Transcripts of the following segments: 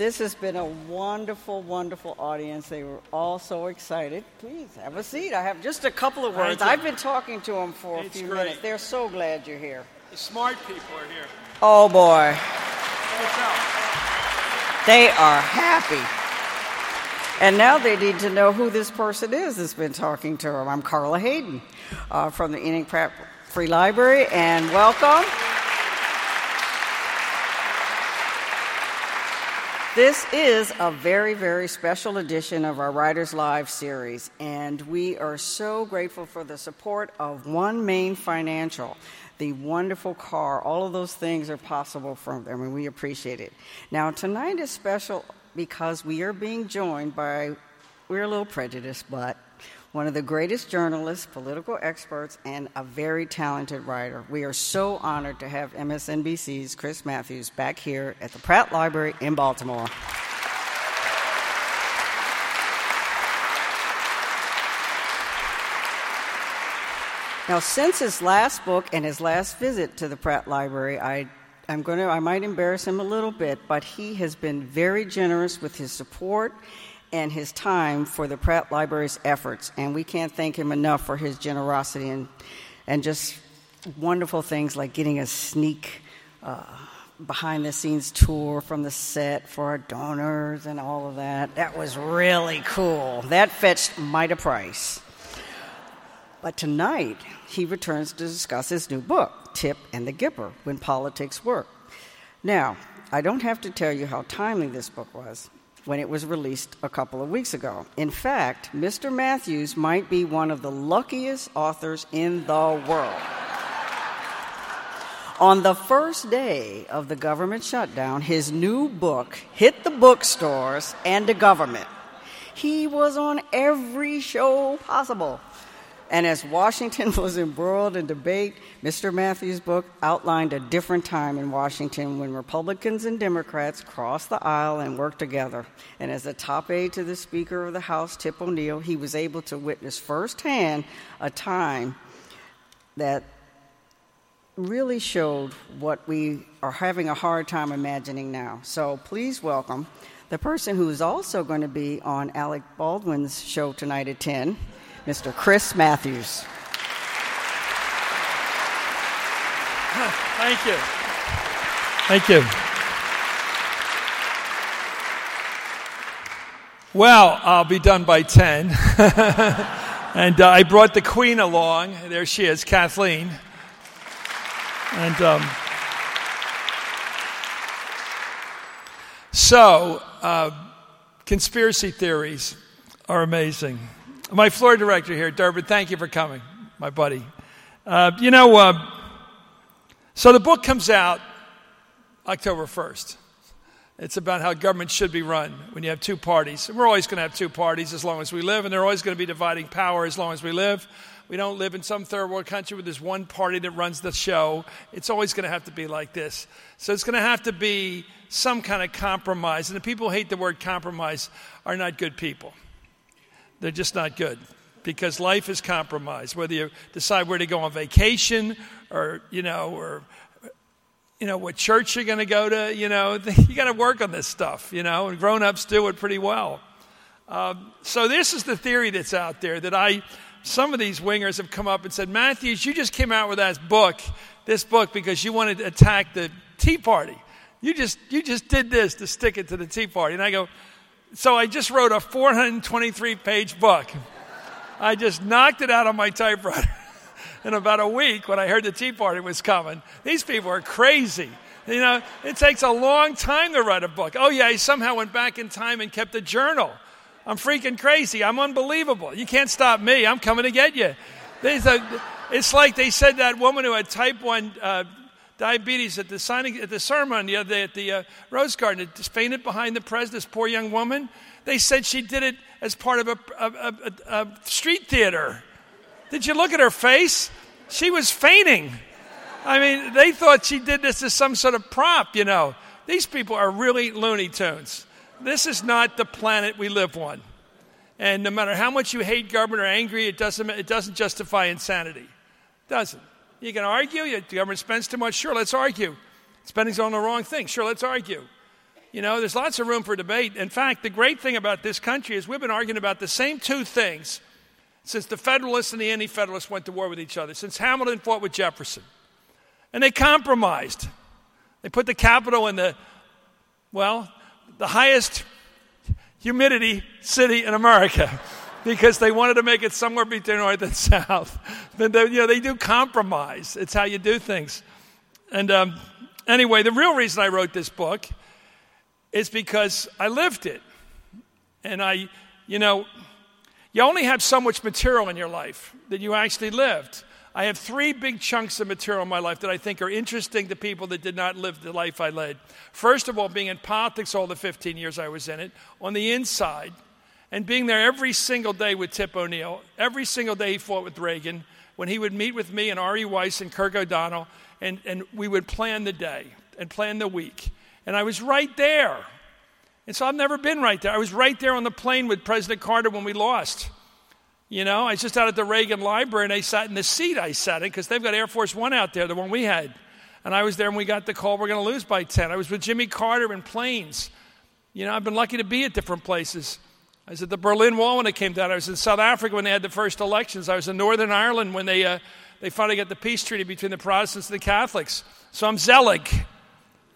This has been a wonderful, wonderful audience. They were all so excited. Please have a seat. I have just a couple of words. I've been talking to them for a It's few great. minutes. They're so glad you're here. The smart people are here. Oh boy, they are happy. And now they need to know who this person is that's been talking to them. I'm Carla Hayden uh, from the Enoch Pratt Free Library, and welcome. This is a very, very special edition of our Writers Live series, and we are so grateful for the support of OneMain Financial, the wonderful car. All of those things are possible from them, and we appreciate it. Now, tonight is special because we are being joined by, we're a little prejudiced, but one of the greatest journalists, political experts, and a very talented writer. We are so honored to have MSNBC's Chris Matthews back here at the Pratt Library in Baltimore. Now, since his last book and his last visit to the Pratt Library, I, I'm going to, I might embarrass him a little bit, but he has been very generous with his support and his time for the Pratt Library's efforts, and we can't thank him enough for his generosity and, and just wonderful things like getting a sneak uh, behind the scenes tour from the set for our donors and all of that. That was really cool. That fetched might a price. But tonight, he returns to discuss his new book, Tip and the Gipper When Politics Work. Now, I don't have to tell you how timely this book was when it was released a couple of weeks ago. In fact, Mr. Matthews might be one of the luckiest authors in the world. On the first day of the government shutdown, his new book hit the bookstores and the government. He was on every show possible. And as Washington was embroiled in debate, Mr. Matthews' book outlined a different time in Washington when Republicans and Democrats crossed the aisle and worked together. And as a top aide to the Speaker of the House, Tip O'Neill, he was able to witness firsthand a time that really showed what we are having a hard time imagining now. So please welcome the person who is also going to be on Alec Baldwin's show tonight at 10. Mr. Chris Matthews. Thank you. Thank you. Well, I'll be done by 10. and uh, I brought the Queen along. There she is, Kathleen. And um, so, uh, conspiracy theories are amazing. My floor director here, Durbin, thank you for coming, my buddy. Uh, you know, uh, so the book comes out October 1st. It's about how government should be run when you have two parties. And we're always going to have two parties as long as we live, and they're always going to be dividing power as long as we live. We don't live in some third world country where there's one party that runs the show. It's always going to have to be like this. So it's going to have to be some kind of compromise. And the people who hate the word compromise are not good people. They're just not good because life is compromised. Whether you decide where to go on vacation or, you know, or, you know, what church you're going to go to, you know, you got to work on this stuff, you know, and grown ups do it pretty well. Um, so this is the theory that's out there that I, some of these wingers have come up and said, Matthews, you just came out with that book, this book, because you wanted to attack the Tea Party. You just, you just did this to stick it to the Tea Party. And I go, so I just wrote a 423 page book. I just knocked it out on my typewriter in about a week when I heard the Tea Party was coming. These people are crazy. You know, it takes a long time to write a book. Oh, yeah, he somehow went back in time and kept a journal. I'm freaking crazy. I'm unbelievable. You can't stop me. I'm coming to get you. It's like they said that woman who had type 1 uh, diabetes at the signing at the sermon the other day at the uh, Rose Garden. It just fainted behind the press. This poor young woman. They said she did it as part of a, a, a, a street theater. Did you look at her face? She was fainting. I mean, they thought she did this as some sort of prop. You know, these people are really Looney Tunes. This is not the planet we live on. And no matter how much you hate government or angry, it doesn't, it doesn't justify insanity. It doesn't. You can argue. The government spends too much. Sure, let's argue. Spending's on the wrong thing. Sure, let's argue. You know, there's lots of room for debate. In fact, the great thing about this country is we've been arguing about the same two things since the Federalists and the Anti Federalists went to war with each other, since Hamilton fought with Jefferson. And they compromised. They put the capital in the, well, the highest humidity city in America because they wanted to make it somewhere between north and south. But they, you know, they do compromise. It's how you do things. And um, anyway, the real reason I wrote this book is because I lived it. And I, you know, you only have so much material in your life that you actually lived. I have three big chunks of material in my life that I think are interesting to people that did not live the life I led. First of all, being in politics all the 15 years I was in it, on the inside, and being there every single day with Tip O'Neill. Every single day he fought with Reagan, when he would meet with me and Ari Weiss and Kirk O'Donnell, and, and we would plan the day and plan the week. And I was right there. And so I've never been right there. I was right there on the plane with President Carter when we lost. You know, I was just out at the Reagan Library and I sat in the seat I sat in because they've got Air Force One out there, the one we had. And I was there and we got the call we're going to lose by 10. I was with Jimmy Carter in planes. You know, I've been lucky to be at different places. I was at the Berlin Wall when it came down. I was in South Africa when they had the first elections. I was in Northern Ireland when they, uh, they finally got the peace treaty between the Protestants and the Catholics. So I'm Zelig,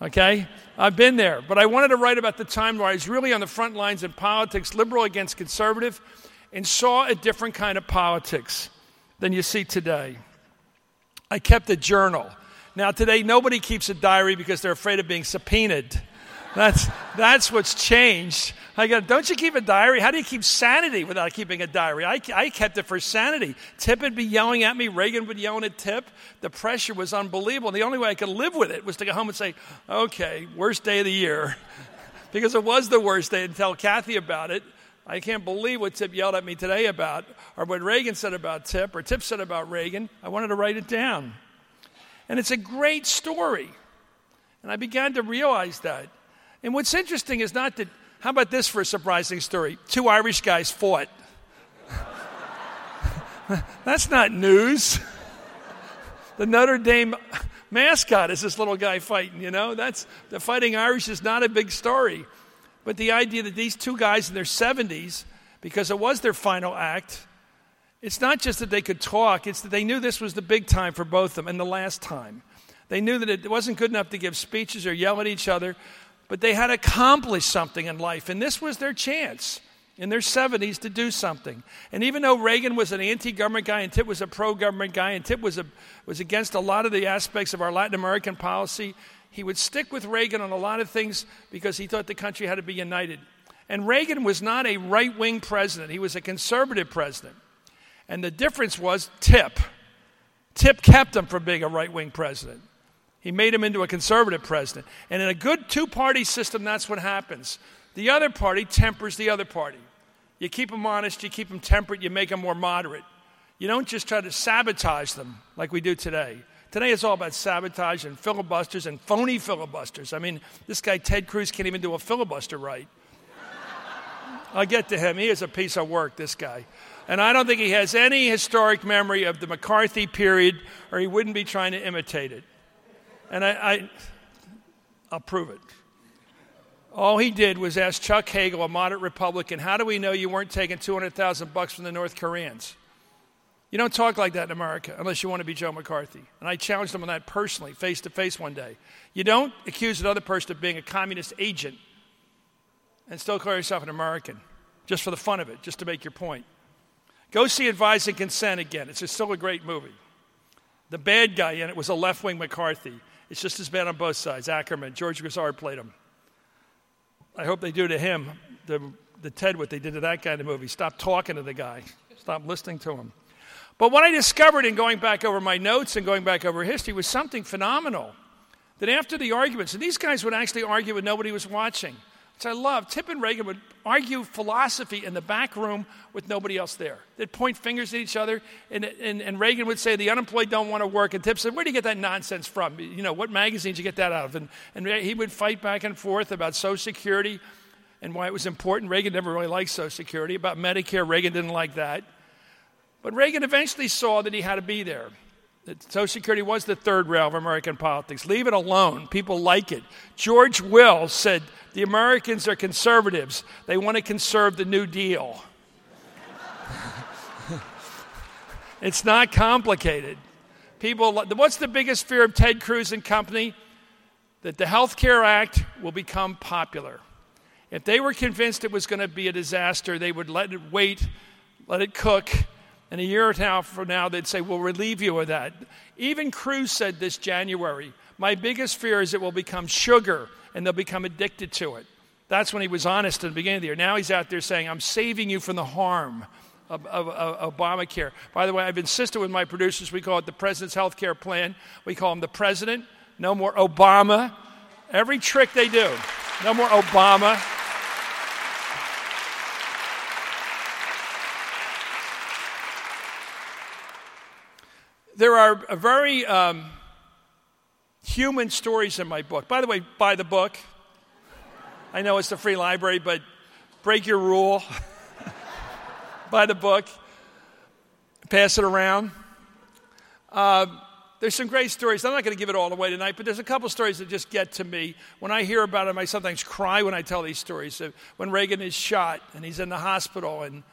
okay? I've been there. But I wanted to write about the time where I was really on the front lines in politics, liberal against conservative and saw a different kind of politics than you see today. I kept a journal. Now, today, nobody keeps a diary because they're afraid of being subpoenaed. That's, that's what's changed. I go, don't you keep a diary? How do you keep sanity without keeping a diary? I, I kept it for sanity. Tip would be yelling at me. Reagan would yell at Tip. The pressure was unbelievable. The only way I could live with it was to go home and say, okay, worst day of the year. because it was the worst day and tell Kathy about it. I can't believe what Tip yelled at me today about, or what Reagan said about Tip, or Tip said about Reagan. I wanted to write it down. And it's a great story. And I began to realize that. And what's interesting is not that, how about this for a surprising story? Two Irish guys fought. That's not news. the Notre Dame mascot is this little guy fighting, you know? That's the fighting Irish is not a big story. But the idea that these two guys in their 70s, because it was their final act, it's not just that they could talk, it's that they knew this was the big time for both of them and the last time. They knew that it wasn't good enough to give speeches or yell at each other, but they had accomplished something in life, and this was their chance in their 70s to do something. And even though Reagan was an anti government guy and Tip was a pro government guy and Tip was, a, was against a lot of the aspects of our Latin American policy, he would stick with Reagan on a lot of things because he thought the country had to be united. And Reagan was not a right wing president, he was a conservative president. And the difference was Tip. Tip kept him from being a right wing president. He made him into a conservative president. And in a good two party system, that's what happens. The other party tempers the other party. You keep them honest, you keep them temperate, you make them more moderate. You don't just try to sabotage them like we do today. Today it's all about sabotage and filibusters and phony filibusters. I mean, this guy Ted Cruz can't even do a filibuster right. I'll get to him. He is a piece of work, this guy. And I don't think he has any historic memory of the McCarthy period, or he wouldn't be trying to imitate it. And I, I I'll prove it. All he did was ask Chuck Hagel, a moderate Republican, how do we know you weren't taking 200,000 bucks from the North Koreans? You don't talk like that in America unless you want to be Joe McCarthy. And I challenged him on that personally, face to face one day. You don't accuse another person of being a communist agent and still call yourself an American, just for the fun of it, just to make your point. Go see Advise and Consent again. It's still a great movie. The bad guy in it was a left wing McCarthy. It's just as bad on both sides. Ackerman, George Grizzard played him. I hope they do to him, the, the Ted, what they did to that guy in the movie. Stop talking to the guy, stop listening to him. But what I discovered in going back over my notes and going back over history was something phenomenal. That after the arguments, and these guys would actually argue when nobody was watching, which I love. Tip and Reagan would argue philosophy in the back room with nobody else there. They'd point fingers at each other, and, and, and Reagan would say, The unemployed don't want to work. And Tip said, Where do you get that nonsense from? You know, what magazines you get that out of? And, and he would fight back and forth about Social Security and why it was important. Reagan never really liked Social Security. About Medicare, Reagan didn't like that. But Reagan eventually saw that he had to be there. Social Security was the third rail of American politics. Leave it alone. People like it. George Will said the Americans are conservatives. They want to conserve the New Deal. it's not complicated. People, what's the biggest fear of Ted Cruz and company? That the Health Care Act will become popular. If they were convinced it was going to be a disaster, they would let it wait, let it cook, and a year now from now, they'd say, We'll relieve you of that. Even Cruz said this January, My biggest fear is it will become sugar and they'll become addicted to it. That's when he was honest in the beginning of the year. Now he's out there saying, I'm saving you from the harm of, of, of Obamacare. By the way, I've insisted with my producers, we call it the President's Health Care Plan. We call him the President. No more Obama. Every trick they do. No more Obama. There are very um, human stories in my book. By the way, buy the book. I know it's the free library, but break your rule. buy the book. Pass it around. Uh, there's some great stories. I'm not going to give it all away tonight, but there's a couple stories that just get to me. When I hear about them, I sometimes cry when I tell these stories. when Reagan is shot and he's in the hospital, and,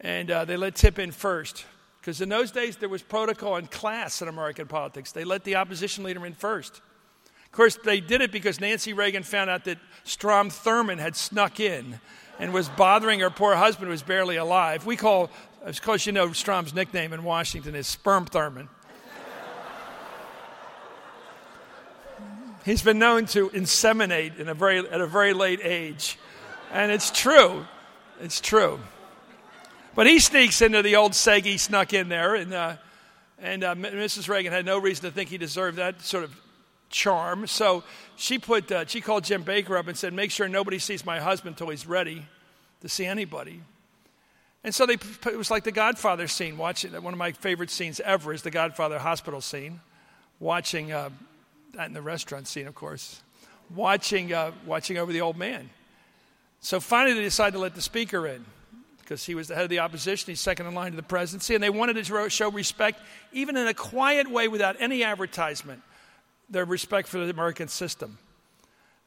and uh, they let Tip in first. Because in those days, there was protocol and class in American politics. They let the opposition leader in first. Of course, they did it because Nancy Reagan found out that Strom Thurmond had snuck in and was bothering her poor husband who was barely alive. We call, of course, you know, Strom's nickname in Washington is Sperm Thurmond. He's been known to inseminate in a very, at a very late age. And it's true. It's true. But he sneaks into the old seg. He snuck in there, and, uh, and uh, Mrs. Reagan had no reason to think he deserved that sort of charm. So she put uh, she called Jim Baker up and said, "Make sure nobody sees my husband until he's ready to see anybody." And so they, it was like the Godfather scene. Watching one of my favorite scenes ever is the Godfather hospital scene. Watching uh, that in the restaurant scene, of course. Watching uh, watching over the old man. So finally, they decided to let the speaker in because he was the head of the opposition. He's second in line to the presidency. And they wanted to show respect, even in a quiet way without any advertisement, their respect for the American system.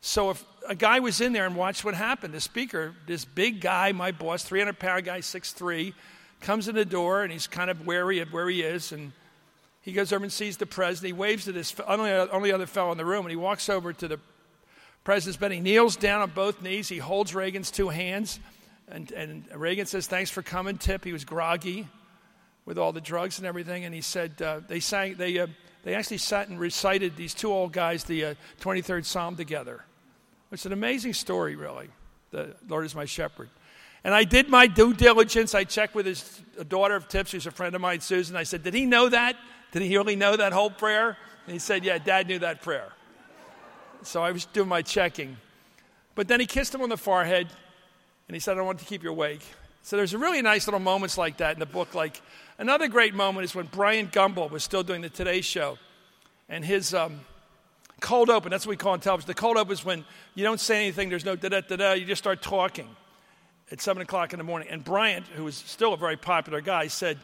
So if a guy was in there and watched what happened, the speaker, this big guy, my boss, 300 pound guy, 6'3, comes in the door and he's kind of wary of where he is. And he goes over and sees the president. He waves to this only, only other fellow in the room and he walks over to the president's bed. He kneels down on both knees. He holds Reagan's two hands and, and Reagan says, Thanks for coming, Tip. He was groggy with all the drugs and everything. And he said, uh, They sang, they, uh, they actually sat and recited, these two old guys, the uh, 23rd Psalm together. It's an amazing story, really. The Lord is my shepherd. And I did my due diligence. I checked with his daughter of Tips, who's a friend of mine, Susan. I said, Did he know that? Did he really know that whole prayer? And he said, Yeah, dad knew that prayer. So I was doing my checking. But then he kissed him on the forehead and he said, I want to keep you awake. So there's really nice little moments like that in the book. Like another great moment is when Bryant Gumbel was still doing the Today Show, and his um, cold open. That's what we call in television. The cold open is when you don't say anything. There's no da da da da. You just start talking at seven o'clock in the morning. And Bryant, who was still a very popular guy, said,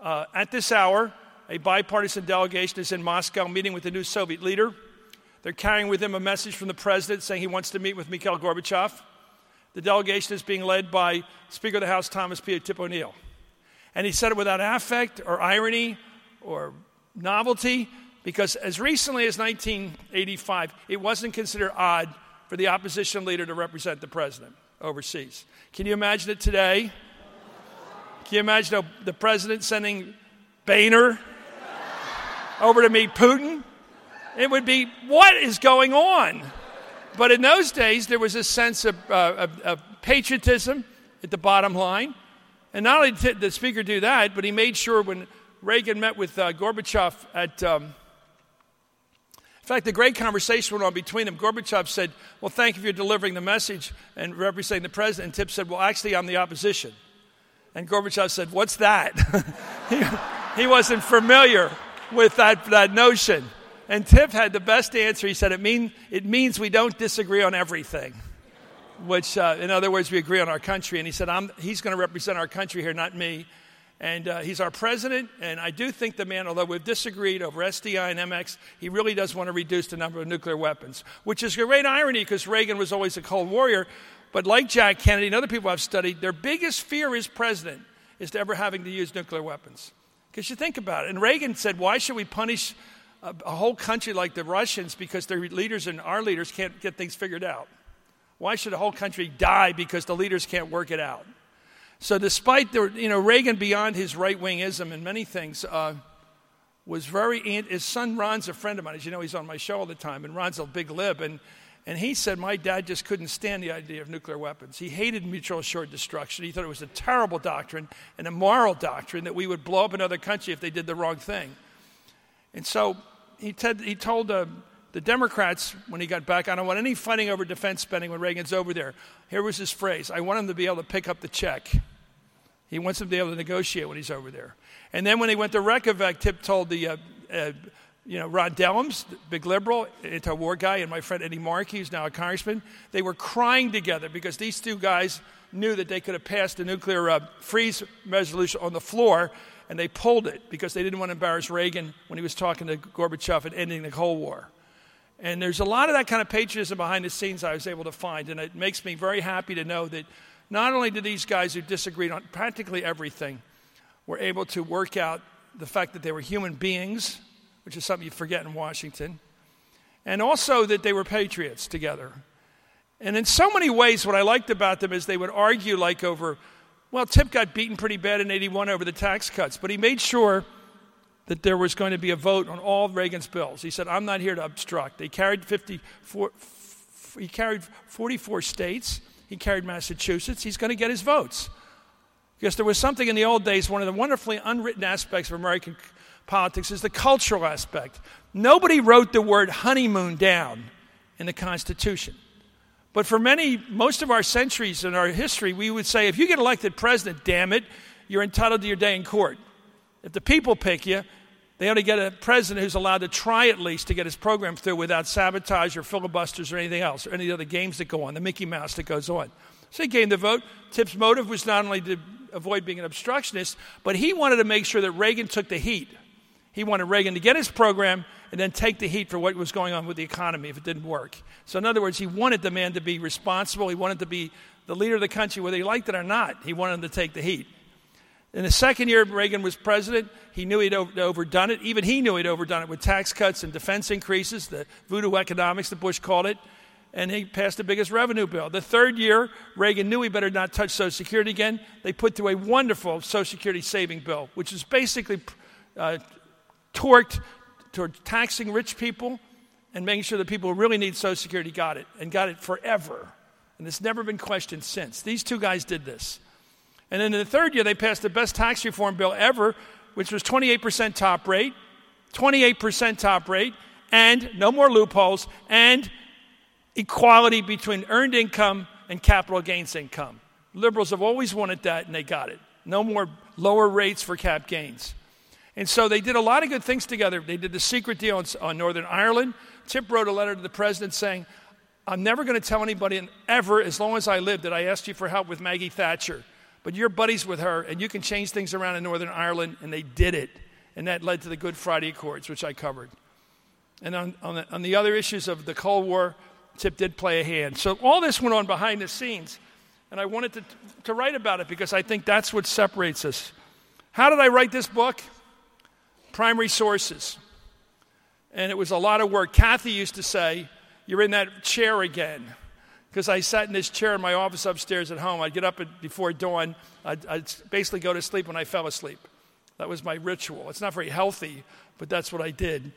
uh, "At this hour, a bipartisan delegation is in Moscow meeting with the new Soviet leader. They're carrying with them a message from the president saying he wants to meet with Mikhail Gorbachev." The delegation is being led by Speaker of the House Thomas P. Tip O'Neill. And he said it without affect or irony or novelty because as recently as 1985, it wasn't considered odd for the opposition leader to represent the president overseas. Can you imagine it today? Can you imagine the president sending Boehner over to meet Putin? It would be, what is going on? But in those days, there was a sense of, uh, of, of patriotism at the bottom line. And not only did the speaker do that, but he made sure when Reagan met with uh, Gorbachev at. Um, in fact, the great conversation went on between them. Gorbachev said, Well, thank you for delivering the message and representing the president. And Tip said, Well, actually, I'm the opposition. And Gorbachev said, What's that? he, he wasn't familiar with that, that notion. And Tip had the best answer. He said, It, mean, it means we don't disagree on everything, which, uh, in other words, we agree on our country. And he said, He's going to represent our country here, not me. And uh, he's our president, and I do think the man, although we've disagreed over SDI and MX, he really does want to reduce the number of nuclear weapons, which is a great irony because Reagan was always a Cold Warrior. But like Jack Kennedy and other people I've studied, their biggest fear as president is to ever having to use nuclear weapons. Because you think about it. And Reagan said, why should we punish a, a whole country like the Russians because their leaders and our leaders can't get things figured out? Why should a whole country die because the leaders can't work it out? So, despite the, you know, Reagan, beyond his right wingism and many things, uh, was very. His son Ron's a friend of mine. As you know, he's on my show all the time, and Ron's a big lib. And, and he said, My dad just couldn't stand the idea of nuclear weapons. He hated mutual assured destruction. He thought it was a terrible doctrine and a moral doctrine that we would blow up another country if they did the wrong thing. And so he, he told the Democrats when he got back, I don't want any fighting over defense spending when Reagan's over there. Here was his phrase I want him to be able to pick up the check. He wants him to be able to negotiate when he's over there. And then when he went to Reykjavik, Tip told the, uh, uh, you know, Ron Dellums, big liberal, anti-war guy, and my friend Eddie Markey, who's now a congressman, they were crying together because these two guys knew that they could have passed the nuclear uh, freeze resolution on the floor, and they pulled it because they didn't want to embarrass Reagan when he was talking to Gorbachev and ending the Cold War. And there's a lot of that kind of patriotism behind the scenes I was able to find, and it makes me very happy to know that not only did these guys who disagreed on practically everything were able to work out the fact that they were human beings, which is something you forget in Washington, and also that they were patriots together. And in so many ways, what I liked about them is they would argue like over, well, Tip got beaten pretty bad in 81 over the tax cuts, but he made sure that there was going to be a vote on all Reagan's bills. He said, I'm not here to obstruct. They carried 54, he carried 44 states. He carried Massachusetts. He's going to get his votes. Because there was something in the old days, one of the wonderfully unwritten aspects of American politics is the cultural aspect. Nobody wrote the word honeymoon down in the Constitution. But for many, most of our centuries in our history, we would say if you get elected president, damn it, you're entitled to your day in court. If the people pick you, they to get a president who's allowed to try at least to get his program through without sabotage or filibusters or anything else, or any of the other games that go on, the Mickey Mouse that goes on. So he gained the vote. Tip's motive was not only to avoid being an obstructionist, but he wanted to make sure that Reagan took the heat. He wanted Reagan to get his program and then take the heat for what was going on with the economy if it didn't work. So, in other words, he wanted the man to be responsible. He wanted to be the leader of the country, whether he liked it or not. He wanted him to take the heat. In the second year Reagan was president, he knew he'd overdone it. Even he knew he'd overdone it with tax cuts and defense increases, the voodoo economics that Bush called it, and he passed the biggest revenue bill. The third year, Reagan knew he better not touch Social Security again. They put through a wonderful Social Security saving bill, which is basically uh, torqued toward taxing rich people and making sure that people who really need Social Security got it, and got it forever. And it's never been questioned since. These two guys did this. And then in the third year, they passed the best tax reform bill ever, which was 28% top rate, 28% top rate, and no more loopholes, and equality between earned income and capital gains income. Liberals have always wanted that, and they got it. No more lower rates for cap gains. And so they did a lot of good things together. They did the secret deal on, on Northern Ireland. Tip wrote a letter to the president saying, I'm never going to tell anybody ever, as long as I live, that I asked you for help with Maggie Thatcher. But you're buddies with her, and you can change things around in Northern Ireland, and they did it. And that led to the Good Friday Accords, which I covered. And on, on, the, on the other issues of the Cold War, Tip did play a hand. So all this went on behind the scenes. And I wanted to, to write about it because I think that's what separates us. How did I write this book? Primary sources. And it was a lot of work. Kathy used to say, You're in that chair again because I sat in this chair in my office upstairs at home. I'd get up at, before dawn. I'd, I'd, basically go to sleep when I fell asleep. That was my ritual. It's not very healthy, but that's what I did.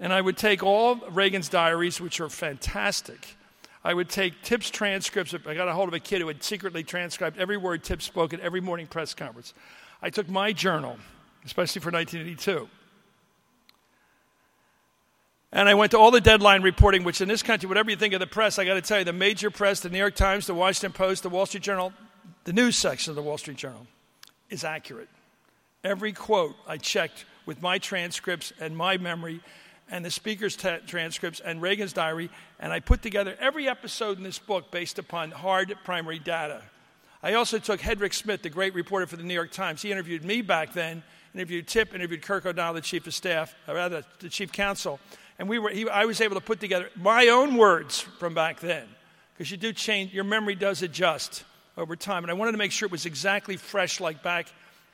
And I would take all Reagan's diaries, which are fantastic. I would take Tip's transcripts. I got a hold of a kid who had secretly transcribed every word Tip spoke at every morning press conference. I took my journal, especially for 1982. And I went to all the deadline reporting, which in this country, whatever you think of the press, I got to tell you, the major press, the New York Times, the Washington Post, the Wall Street Journal, the news section of the Wall Street Journal is accurate. Every quote I checked with my transcripts and my memory and the speaker's t- transcripts and Reagan's diary, and I put together every episode in this book based upon hard primary data. I also took Hedrick Smith, the great reporter for the New York Times. He interviewed me back then, interviewed Tip, interviewed Kirk O'Donnell, the chief of staff, or rather, the chief counsel. And we were, he, I was able to put together my own words from back then, because you do change, your memory does adjust over time. And I wanted to make sure it was exactly fresh, like back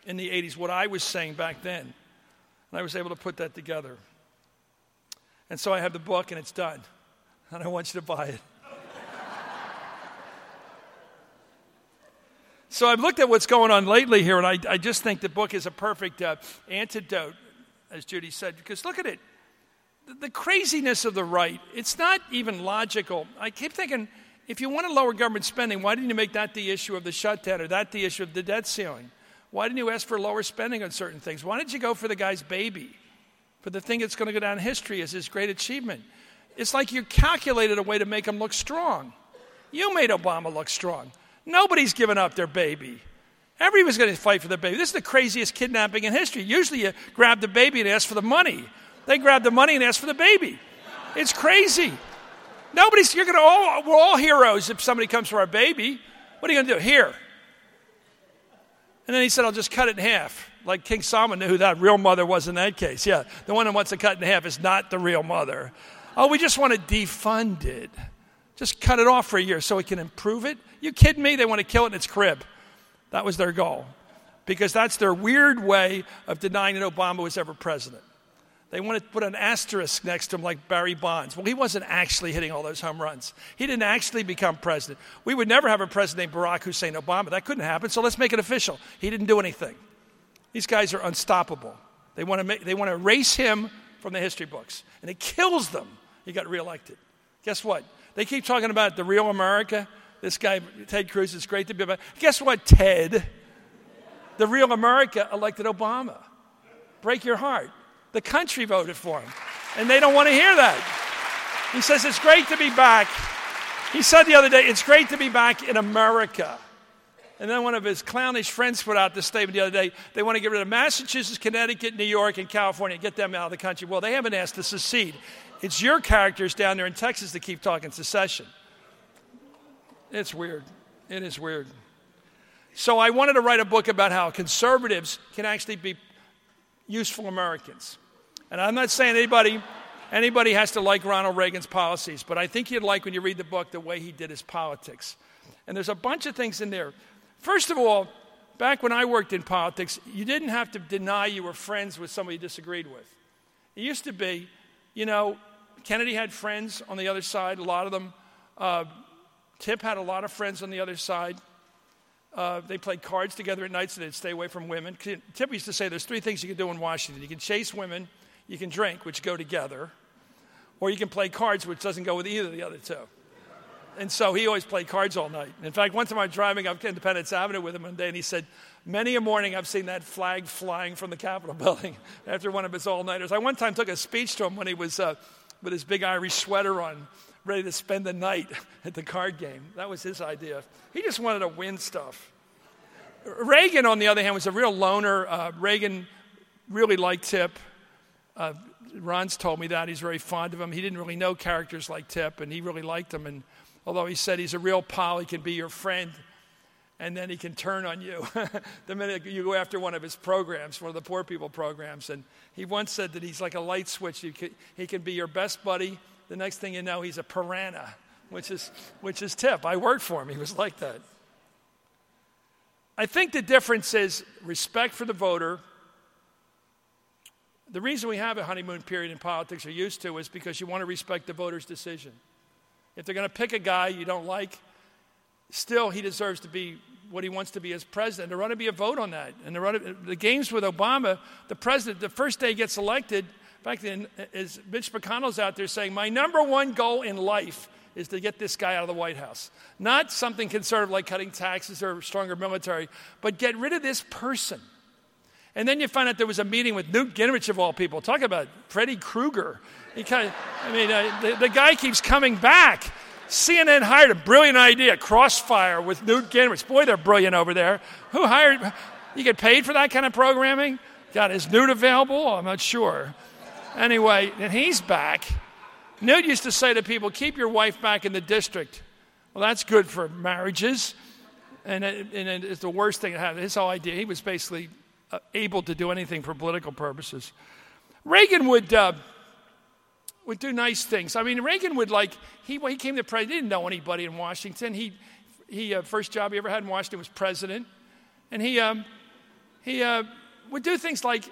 in the 80s, what I was saying back then. And I was able to put that together. And so I have the book, and it's done. And I want you to buy it. So I've looked at what's going on lately here, and I, I just think the book is a perfect uh, antidote, as Judy said, because look at it. The, the craziness of the right, it's not even logical. I keep thinking, if you want to lower government spending, why didn't you make that the issue of the shutdown or that the issue of the debt ceiling? Why didn't you ask for lower spending on certain things? Why didn't you go for the guy's baby? For the thing that's going to go down in history as his great achievement? It's like you calculated a way to make him look strong. You made Obama look strong. Nobody's given up their baby. Everyone's going to fight for their baby. This is the craziest kidnapping in history. Usually you grab the baby and ask for the money. They grab the money and ask for the baby. It's crazy. Nobody's, you're going to all, we're all heroes if somebody comes for our baby. What are you going to do? Here. And then he said, I'll just cut it in half. Like King Solomon knew who that real mother was in that case. Yeah, the one that wants to cut in half is not the real mother. Oh, we just want to defund it. Just cut it off for a year so we can improve it. You kidding me? They want to kill it in its crib. That was their goal. Because that's their weird way of denying that Obama was ever president. They want to put an asterisk next to him like Barry Bonds. Well, he wasn't actually hitting all those home runs. He didn't actually become president. We would never have a president named Barack Hussein Obama. That couldn't happen, so let's make it official. He didn't do anything. These guys are unstoppable. They want to, make, they want to erase him from the history books, and it kills them. He got reelected. Guess what? They keep talking about the real America. This guy, Ted Cruz, is great to be about. Guess what, Ted? The real America elected Obama. Break your heart. The country voted for him. And they don't want to hear that. He says, It's great to be back. He said the other day, It's great to be back in America. And then one of his clownish friends put out this statement the other day. They want to get rid of Massachusetts, Connecticut, New York, and California, get them out of the country. Well, they haven't asked to secede. It's your characters down there in Texas that keep talking secession. It's weird. It is weird. So I wanted to write a book about how conservatives can actually be useful Americans. And I'm not saying anybody anybody has to like Ronald Reagan's policies, but I think you'd like when you read the book the way he did his politics. And there's a bunch of things in there. First of all, back when I worked in politics, you didn't have to deny you were friends with somebody you disagreed with. It used to be, you know, Kennedy had friends on the other side, a lot of them. Uh, Tip had a lot of friends on the other side. Uh, they played cards together at night so they'd stay away from women. Tip used to say there's three things you can do in Washington you can chase women, you can drink, which go together, or you can play cards, which doesn't go with either of the other two. And so he always played cards all night. In fact, one time I was driving up Independence Avenue with him one day, and he said, Many a morning I've seen that flag flying from the Capitol building after one of his all nighters. I one time took a speech to him when he was uh, with his big Irish sweater on, ready to spend the night at the card game. That was his idea. He just wanted to win stuff. Reagan, on the other hand, was a real loner. Uh, Reagan really liked Tip. Uh, Ron's told me that. He's very fond of him. He didn't really know characters like Tip, and he really liked him. And although he said he's a real pal, he can be your friend, and then he can turn on you the minute you go after one of his programs, one of the poor people programs. And he once said that he's like a light switch. Can, he can be your best buddy. The next thing you know, he's a piranha, which is, which is Tip. I worked for him. He was like that. I think the difference is respect for the voter. The reason we have a honeymoon period in politics or used to is because you want to respect the voter's decision. If they're going to pick a guy you don't like, still he deserves to be what he wants to be as president. There ought to be a vote on that. And there ought to, the games with Obama, the president, the first day he gets elected, in fact, is Mitch McConnell's out there saying, My number one goal in life is to get this guy out of the White House. Not something conservative like cutting taxes or stronger military, but get rid of this person. And then you find out there was a meeting with Newt Gingrich, of all people. Talk about Freddy Krueger. Kind of, I mean, uh, the, the guy keeps coming back. CNN hired a brilliant idea, crossfire with Newt Gingrich. Boy, they're brilliant over there. Who hired? You get paid for that kind of programming? God, is Newt available? I'm not sure. Anyway, and he's back. Newt used to say to people, keep your wife back in the district. Well, that's good for marriages. And, it, and it's the worst thing that happened. His whole idea, he was basically uh, able to do anything for political purposes. Reagan would, uh, would do nice things. I mean, Reagan would like, he, he came to president, he didn't know anybody in Washington. He, he uh, first job he ever had in Washington was president. And he, um, he uh, would do things like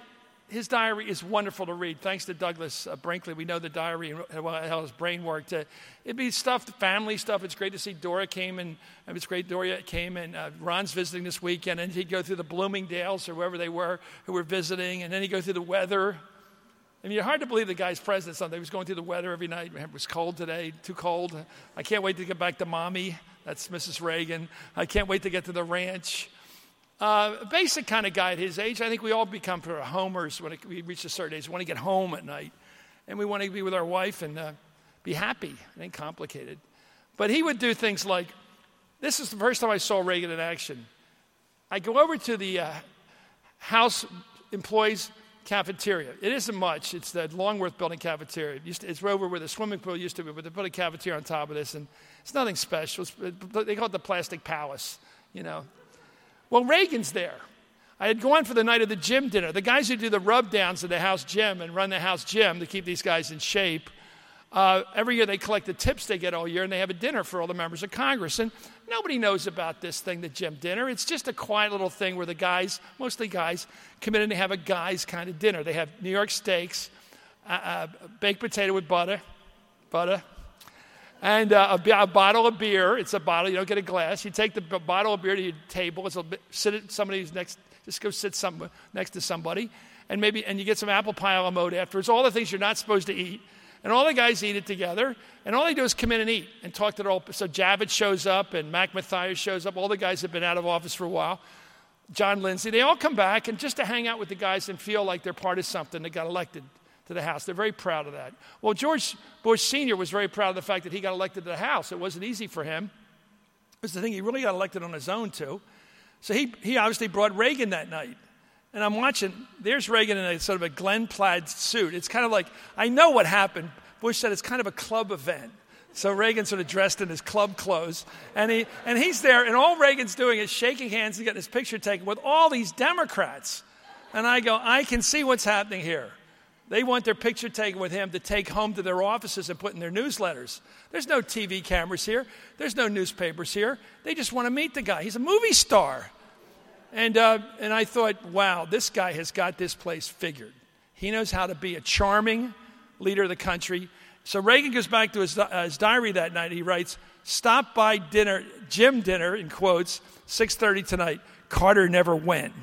his diary is wonderful to read. Thanks to Douglas uh, Brinkley, we know the diary and how his brain worked. Uh, it'd be stuff, family stuff. It's great to see Dora came and it's great Dora came and uh, Ron's visiting this weekend, and he'd go through the Bloomingdales or wherever they were who were visiting, and then he'd go through the weather. Mean, it's hard to believe the guy's president Sunday. He was going through the weather every night. It was cold today, too cold. I can't wait to get back to mommy. That's Mrs. Reagan. I can't wait to get to the ranch. Uh, basic kind of guy at his age. I think we all become homers when it, we reach a certain age. We want to get home at night, and we want to be with our wife and uh, be happy. It ain't complicated. But he would do things like this is the first time I saw Reagan in action. I go over to the uh, House employees cafeteria. It isn't much. It's the Longworth building cafeteria. it's over where the swimming pool used to be, but they put a cafeteria on top of this, and it's nothing special. It's, they call it the plastic palace, you know. Well, Reagan's there. I had gone for the night of the gym dinner. The guys who do the rub downs at the house gym and run the house gym to keep these guys in shape, uh, every year they collect the tips they get all year and they have a dinner for all the members of Congress. And nobody knows about this thing, the gym dinner. It's just a quiet little thing where the guys, mostly guys, come in and have a guys kind of dinner. They have New York steaks, uh, uh, baked potato with butter, butter, and uh, a, a, bottle of beer. It's a bottle. You don't get a glass. You take the bottle of beer to your table. It's a bit, sit at somebody's next. Just go sit some, next to somebody, and maybe and you get some apple pie mode afterwards. All the things you're not supposed to eat, and all the guys eat it together. And all they do is come in and eat and talk to their all. So Javits shows up, and Mac Mathias shows up. All the guys have been out of office for a while. John Lindsay. They all come back and just to hang out with the guys and feel like they're part of something. They got elected to the House. They're very proud of that. Well, George Bush Sr. was very proud of the fact that he got elected to the House. It wasn't easy for him. It was the thing, he really got elected on his own, too. So he, he obviously brought Reagan that night. And I'm watching, there's Reagan in a sort of a Glen plaid suit. It's kind of like, I know what happened. Bush said it's kind of a club event. So Reagan sort of dressed in his club clothes. And, he, and he's there, and all Reagan's doing is shaking hands and getting his picture taken with all these Democrats. And I go, I can see what's happening here. They want their picture taken with him to take home to their offices and put in their newsletters. There's no TV cameras here, there's no newspapers here. They just want to meet the guy. He's a movie star. And, uh, and I thought, wow, this guy has got this place figured. He knows how to be a charming leader of the country. So Reagan goes back to his, uh, his diary that night. He writes, "Stop by dinner, gym dinner in quotes, 6:30 tonight. Carter never went."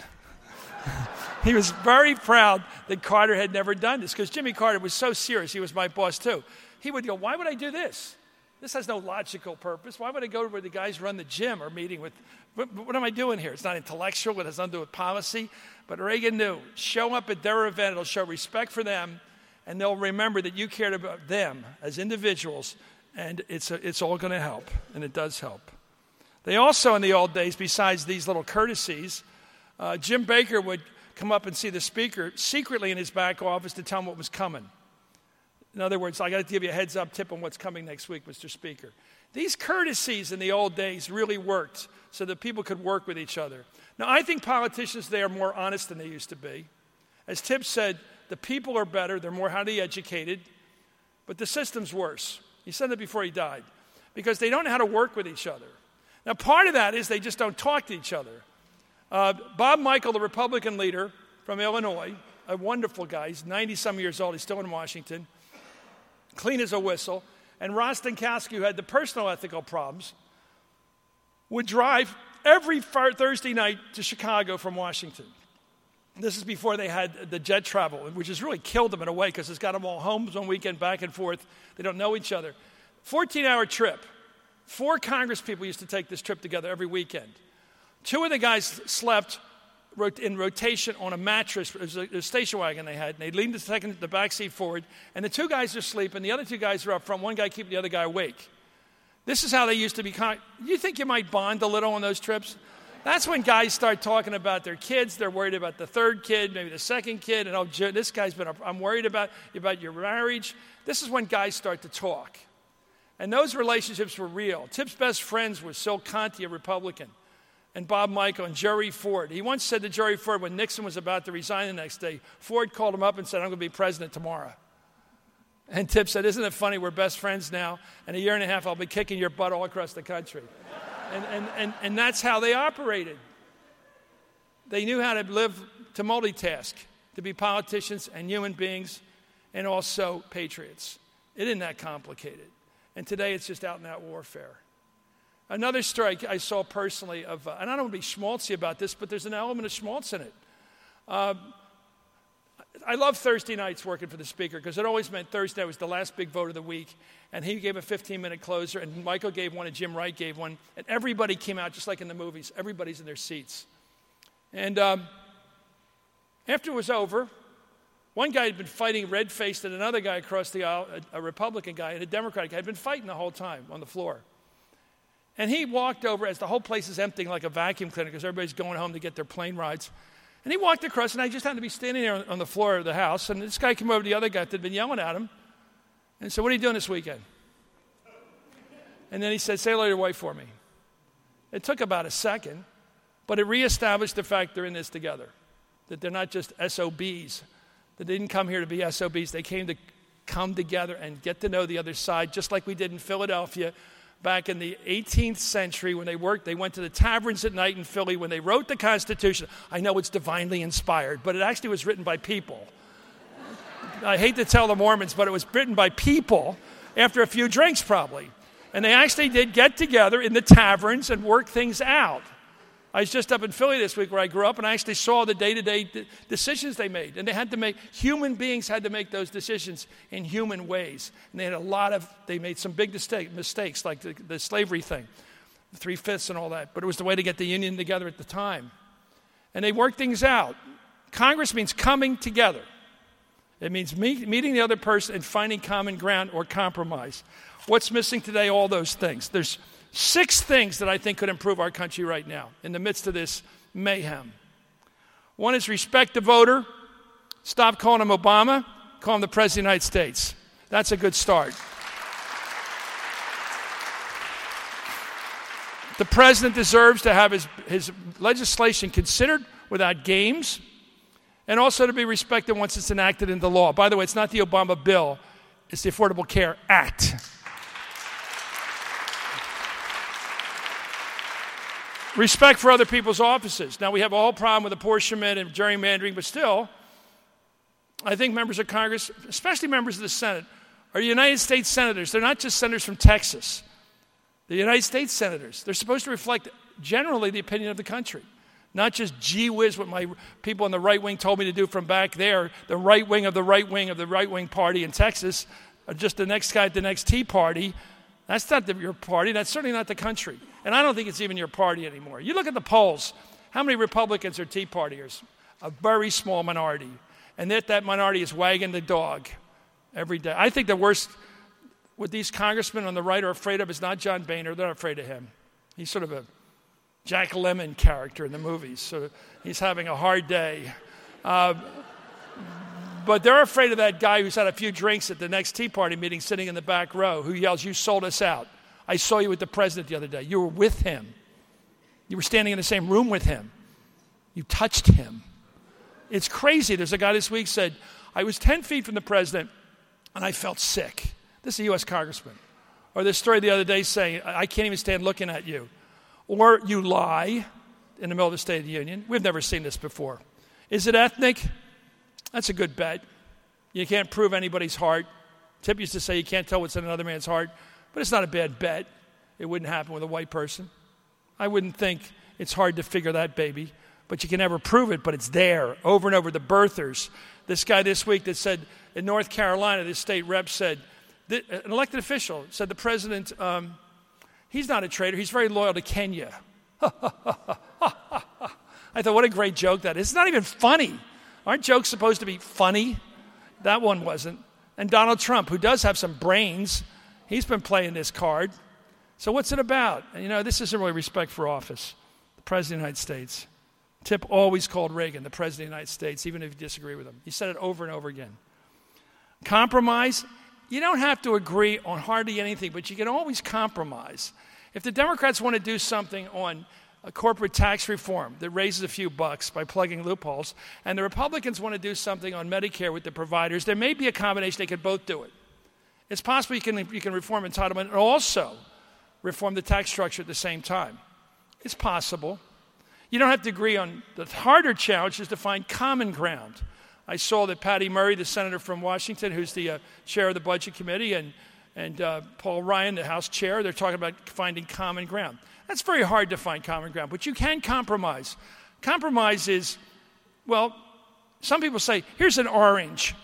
he was very proud that Carter had never done this because Jimmy Carter was so serious. He was my boss too. He would go, Why would I do this? This has no logical purpose. Why would I go to where the guys run the gym or meeting with? What, what am I doing here? It's not intellectual, it has nothing to do with policy. But Reagan knew show up at their event, it'll show respect for them, and they'll remember that you cared about them as individuals, and it's, a, it's all going to help, and it does help. They also, in the old days, besides these little courtesies, uh, Jim Baker would come up and see the speaker secretly in his back office to tell him what was coming. In other words, I got to give you a heads up tip on what's coming next week, Mr. Speaker. These courtesies in the old days really worked so that people could work with each other. Now, I think politicians today are more honest than they used to be. As Tip said, the people are better, they're more highly educated, but the system's worse. He said that before he died because they don't know how to work with each other. Now, part of that is they just don't talk to each other. Uh, Bob Michel, the Republican leader from Illinois, a wonderful guy, he's 90 some years old, he's still in Washington, clean as a whistle. And Rostenkowski, who had the personal ethical problems, would drive every Thursday night to Chicago from Washington. This is before they had the jet travel, which has really killed them in a way because it's got them all home one weekend, back and forth. They don't know each other. 14 hour trip. Four Congress people used to take this trip together every weekend. Two of the guys slept in rotation on a mattress. It was a, station wagon they had, and they leaned the second, the back seat forward, and the two guys are asleep, and the other two guys are up front. One guy keeping the other guy awake. This is how they used to be. Con- you think you might bond a little on those trips? That's when guys start talking about their kids. They're worried about the third kid, maybe the second kid, and oh, this guy's been. I'm worried about about your marriage. This is when guys start to talk, and those relationships were real. Tip's best friends were Sil Conte, a Republican and Bob Michel and Jerry Ford. He once said to Jerry Ford when Nixon was about to resign the next day, Ford called him up and said, I'm going to be president tomorrow. And Tip said, Isn't it funny? We're best friends now. In a year and a half, I'll be kicking your butt all across the country. and, and, and, and that's how they operated. They knew how to live, to multitask, to be politicians and human beings and also patriots. It isn't that complicated. And today it's just out and out warfare. Another story I saw personally of, uh, and I don't want to be schmaltzy about this, but there's an element of schmaltz in it. Uh, I love Thursday nights working for the speaker because it always meant Thursday was the last big vote of the week. And he gave a 15 minute closer, and Michel gave one, and Jim Wright gave one. And everybody came out just like in the movies. Everybody's in their seats. And um, after it was over, one guy had been fighting red faced, and another guy across the aisle, a, a Republican guy and a Democratic guy, had been fighting the whole time on the floor. And he walked over as the whole place is emptying like a vacuum cleaner because everybody's going home to get their plane rides. And he walked across, and I just happened to be standing there on the floor of the house. And this guy came over to the other guy that had been yelling at him and said, What are you doing this weekend? And then he said, Say hello to your wife for me. It took about a second, but it reestablished the fact they're in this together, that they're not just SOBs, that they didn't come here to be SOBs. They came to come together and get to know the other side, just like we did in Philadelphia back in the 18th century when they worked. They went to the taverns at night in Philly when they wrote the Constitution. I know it's divinely inspired, but it actually was written by people. I hate to tell the Mormons, but it was written by people after a few drinks, probably. And they actually did get together in the taverns and work things out. I was just up in Philly this week where I grew up, and I actually saw the day to day decisions they made. And they had to make, human beings had to make those decisions in human ways. And they had a lot of, they made some big mistake, mistakes, like the, the slavery thing, three fifths and all that. But it was the way to get the union together at the time. And they worked things out. Congress means coming together, it means meet, meeting the other person and finding common ground or compromise. What's missing today? All those things. There's Six things that I think could improve our country right now in the midst of this mayhem. One is respect the voter. Stop calling him Obama, call him the President of the United States. That's a good start. The president deserves to have his, his legislation considered without games and also to be respected once it's enacted into law. By the way, it's not the Obama bill, it's the Affordable Care Act. Respect for other people's offices. Now, we have a whole problem with apportionment and gerrymandering, but still, I think members of Congress, especially members of the Senate, are United States senators. They're not just senators from Texas, they're United States senators. They're supposed to reflect generally the opinion of the country. Not just gee whiz what my people on the right wing told me to do from back there, the right wing of the right wing of the right wing party in Texas, or just the next guy at the next Tea Party. That's not the, your party. That's certainly not the country. And I don't think it's even your party anymore. You look at the polls. How many Republicans are Tea Partiers? A very small minority. And that that minority is wagging the dog every day. I think the worst what these congressmen on the right are afraid of is not John Boehner. They're not afraid of him. He's sort of a Jack Lemmon character in the movies. So he's having a hard day. Uh, but they're afraid of that guy who's had a few drinks at the next Tea Party meeting sitting in the back row who yells, You sold us out. I saw you with the president the other day. You were with him. You were standing in the same room with him. You touched him. It's crazy. There's a guy this week said, I was 10 feet from the president and I felt sick. This is a U.S. congressman. Or this story the other day saying, I can't even stand looking at you. Or you lie in the middle of the State of the Union. We've never seen this before. Is it ethnic? That's a good bet. You can't prove anybody's heart. Tip used to say you can't tell what's in another man's heart. But it's not a bad bet. It wouldn't happen with a white person. I wouldn't think it's hard to figure that baby, but you can never prove it, but it's there over and over. The birthers. This guy this week that said in North Carolina, this state rep said, an elected official said the president, um, he's not a traitor, he's very loyal to Kenya. I thought, what a great joke that is. It's not even funny. Aren't jokes supposed to be funny? That one wasn't. And Donald Trump, who does have some brains, He's been playing this card. So, what's it about? You know, this isn't really respect for office. The President of the United States. Tip always called Reagan the President of the United States, even if you disagree with him. He said it over and over again. Compromise, you don't have to agree on hardly anything, but you can always compromise. If the Democrats want to do something on a corporate tax reform that raises a few bucks by plugging loopholes, and the Republicans want to do something on Medicare with the providers, there may be a combination they could both do it. It's possible you can, you can reform entitlement and also reform the tax structure at the same time. It's possible. You don't have to agree on the harder challenge is to find common ground. I saw that Patty Murray, the senator from Washington, who's the uh, chair of the Budget Committee, and, and uh, Paul Ryan, the House chair, they're talking about finding common ground. That's very hard to find common ground, but you can compromise. Compromise is, well, some people say, here's an orange.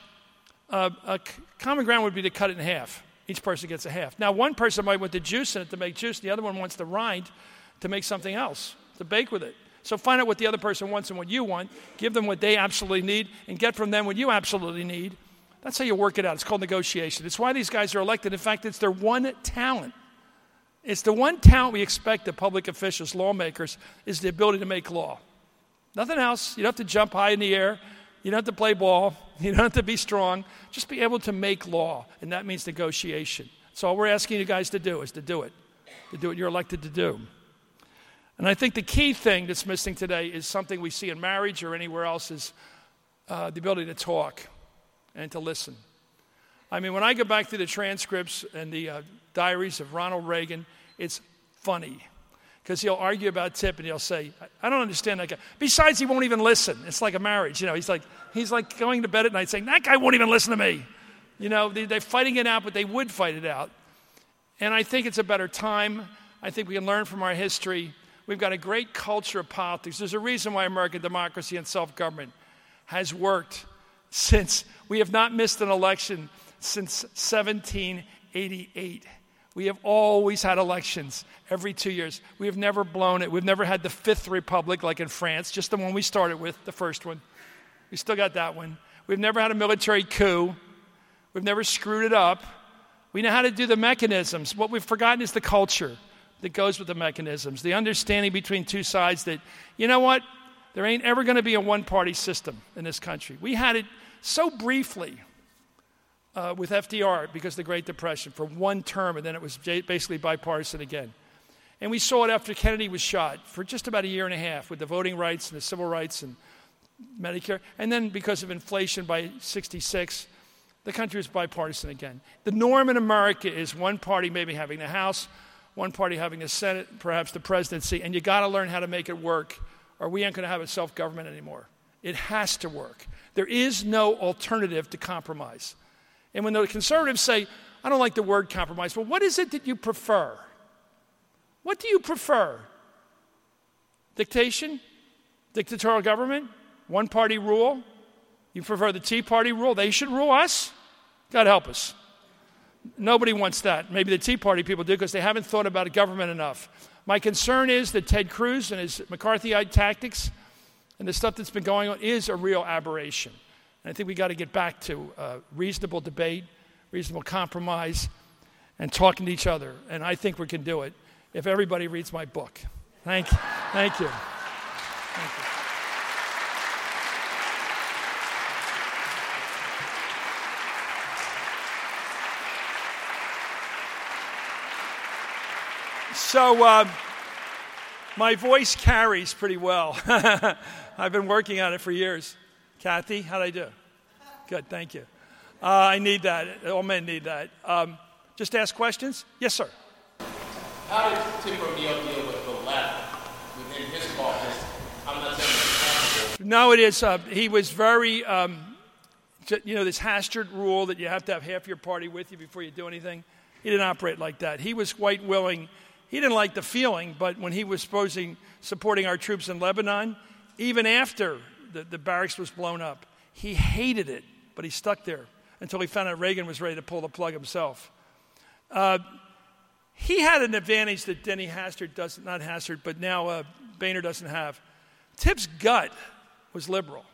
Uh, a common ground would be to cut it in half. Each person gets a half. Now, one person might want the juice in it to make juice, the other one wants the rind to make something else, to bake with it. So find out what the other person wants and what you want, give them what they absolutely need, and get from them what you absolutely need. That's how you work it out. It's called negotiation. It's why these guys are elected. In fact, it's their one talent. It's the one talent we expect of public officials, lawmakers, is the ability to make law. Nothing else. You don't have to jump high in the air. You don't have to play ball. You don't have to be strong. Just be able to make law, and that means negotiation. So all we're asking you guys to do is to do it, to do what you're elected to do. And I think the key thing that's missing today is something we see in marriage or anywhere else is uh, the ability to talk and to listen. I mean, when I go back through the transcripts and the uh, diaries of Ronald Reagan, it's funny because he'll argue about Tip and he'll say, I don't understand that guy. Besides, he won't even listen. It's like a marriage. You know, he's like, he's like going to bed at night saying, That guy won't even listen to me. You know, they, they're fighting it out, but they would fight it out. And I think it's a better time. I think we can learn from our history. We've got a great culture of politics. There's a reason why American democracy and self government has worked since we have not missed an election since 1788. We have always had elections every two years. We have never blown it. We've never had the fifth republic like in France, just the one we started with, the first one. We still got that one. We've never had a military coup. We've never screwed it up. We know how to do the mechanisms. What we've forgotten is the culture that goes with the mechanisms, the understanding between two sides that, you know what, there ain't ever going to be a one party system in this country. We had it so briefly uh, with FDR because of the Great Depression for one term, and then it was basically bipartisan again. And we saw it after Kennedy was shot for just about a year and a half with the voting rights and the civil rights and Medicare. And then because of inflation by 66, the country was bipartisan again. The norm in America is one party maybe having the House, one party having the Senate, perhaps the presidency, and you got to learn how to make it work, or we ain't going to have a self government anymore. It has to work. There is no alternative to compromise. And when the conservatives say, I don't like the word compromise, well, what is it that you prefer? What do you prefer? Dictation? Dictatorial government? One party rule? You prefer the Tea Party rule? They should rule us? God help us. Nobody wants that. Maybe the Tea Party people do because they haven't thought about government enough. My concern is that Ted Cruz and his McCarthyite tactics and the stuff that's been going on is a real aberration. And I think we got to get back to uh, reasonable debate, reasonable compromise, and talking to each other. And I think we can do it if everybody reads my book. Thank. Thank you. Thank you. So, uh, my voice carries pretty well. I've been working on it for years. Kathy, how'd I do? Good, thank you. Uh, I need that. All men need that. Um, just ask questions? Yes, sir. How did Tip O'Neill deal with the left within his caucus? I'm not saying No, it is. Uh, he was very, um, you know, this Hastert rule that you have to have half your party with you before you do anything. He didn't operate like that. He was quite willing he didn't like the feeling, but when he was supposing, supporting our troops in Lebanon, even after the, the barracks was blown up, he hated it, but he stuck there until he found out Reagan was ready to pull the plug himself. Uh, he had an advantage that Denny Hastert doesn't, not Hastert, but now uh, Boehner doesn't have. Tip's gut was liberal.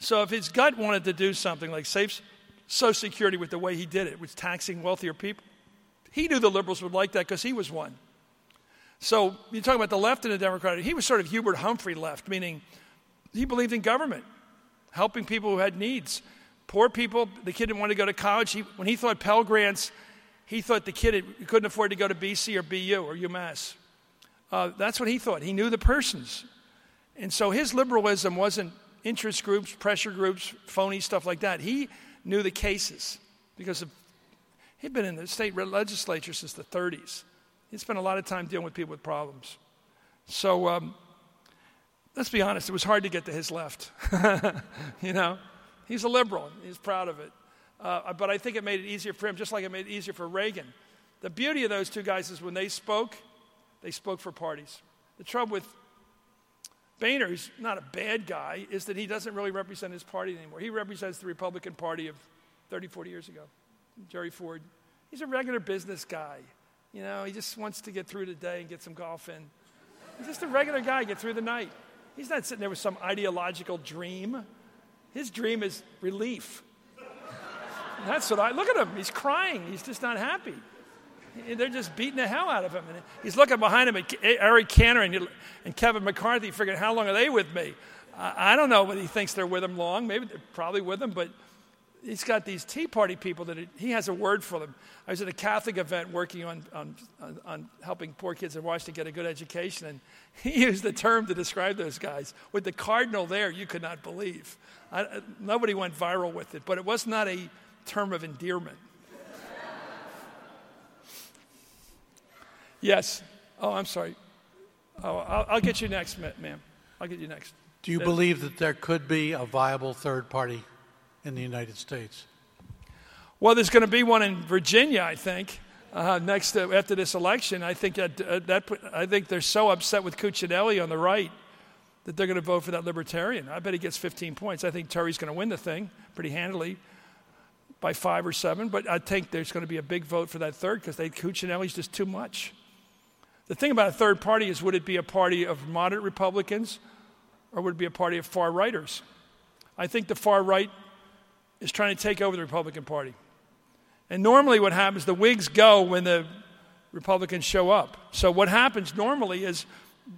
So if his gut wanted to do something like save Social Security with the way he did it, was taxing wealthier people, he knew the liberals would like that because he was one. So you talk about the left in the Democratic, he was sort of Hubert Humphrey left, meaning he believed in government, helping people who had needs. Poor people, the kid didn't want to go to college. He, when he thought Pell Grants, he thought the kid couldn't afford to go to BC or BU or UMass. Uh, that's what he thought. He knew the persons. And so his liberalism wasn't interest groups, pressure groups, phony stuff like that. He knew the cases because of, he'd been in the state legislature since the 30s. He spent a lot of time dealing with people with problems. So um, let's be honest, it was hard to get to his left. you know, he's a liberal, he's proud of it. Uh, but I think it made it easier for him, just like it made it easier for Reagan. The beauty of those two guys is when they spoke, they spoke for parties. The trouble with Boehner, who's not a bad guy, is that he doesn't really represent his party anymore. He represents the Republican Party of 30, 40 years ago. Jerry Ford. He's a regular business guy. You know, he just wants to get through the day and get some golf in. He's just a regular guy, get through the night. He's not sitting there with some ideological dream. His dream is relief. That's what I look at him. He's crying. He's just not happy. They're just beating the hell out of him. And he's looking behind him at Eric Cantor and, and Kevin McCarthy, figuring, how long are they with me? I, I don't know whether he thinks they're with him long. Maybe they're probably with him, but he's got these Tea Party people that he has a word for them. I was at a Catholic event working on, on, on, on, helping poor kids in Washington get a good education, and he used the term to describe those guys. With the cardinal there, you could not believe. I, nobody went viral with it, but it was not a term of endearment. yes. Oh, I'm sorry. Oh, I'll, I'll get you next, ma'am. I'll get you next. Do you believe that there could be a viable third party in the United States? Well, there's going to be one in Virginia, I think, uh, next uh, after this election. I think that, uh, that I think they're so upset with Cuccinelli on the right that they're going to vote for that libertarian. I bet he gets 15 points. I think Terry's going to win the thing pretty handily by five or seven, but I think there's going to be a big vote for that third because they Cuccinelli's just too much. The thing about a third party is would it be a party of moderate Republicans or would it be a party of far righters? I think the far right is trying to take over the Republican Party. And normally, what happens, the Whigs go when the Republicans show up. So, what happens normally is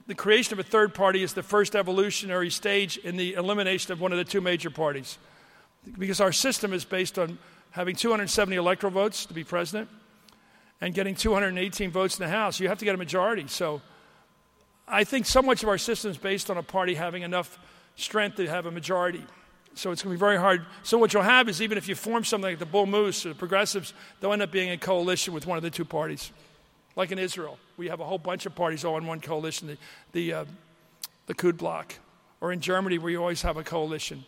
the creation of a third party is the first evolutionary stage in the elimination of one of the two major parties. Because our system is based on having 270 electoral votes to be president and getting 218 votes in the House. You have to get a majority. So I think so much of our system is based on a party having enough strength to have a majority. So it's going to be very hard. So what you'll have is even if you form something like the Bull Moose or the Progressives, they'll end up being in coalition with one of the two parties. Like in Israel, we have a whole bunch of parties all in one coalition, the, the, uh, the Kud bloc. Or in Germany, where you always have a coalition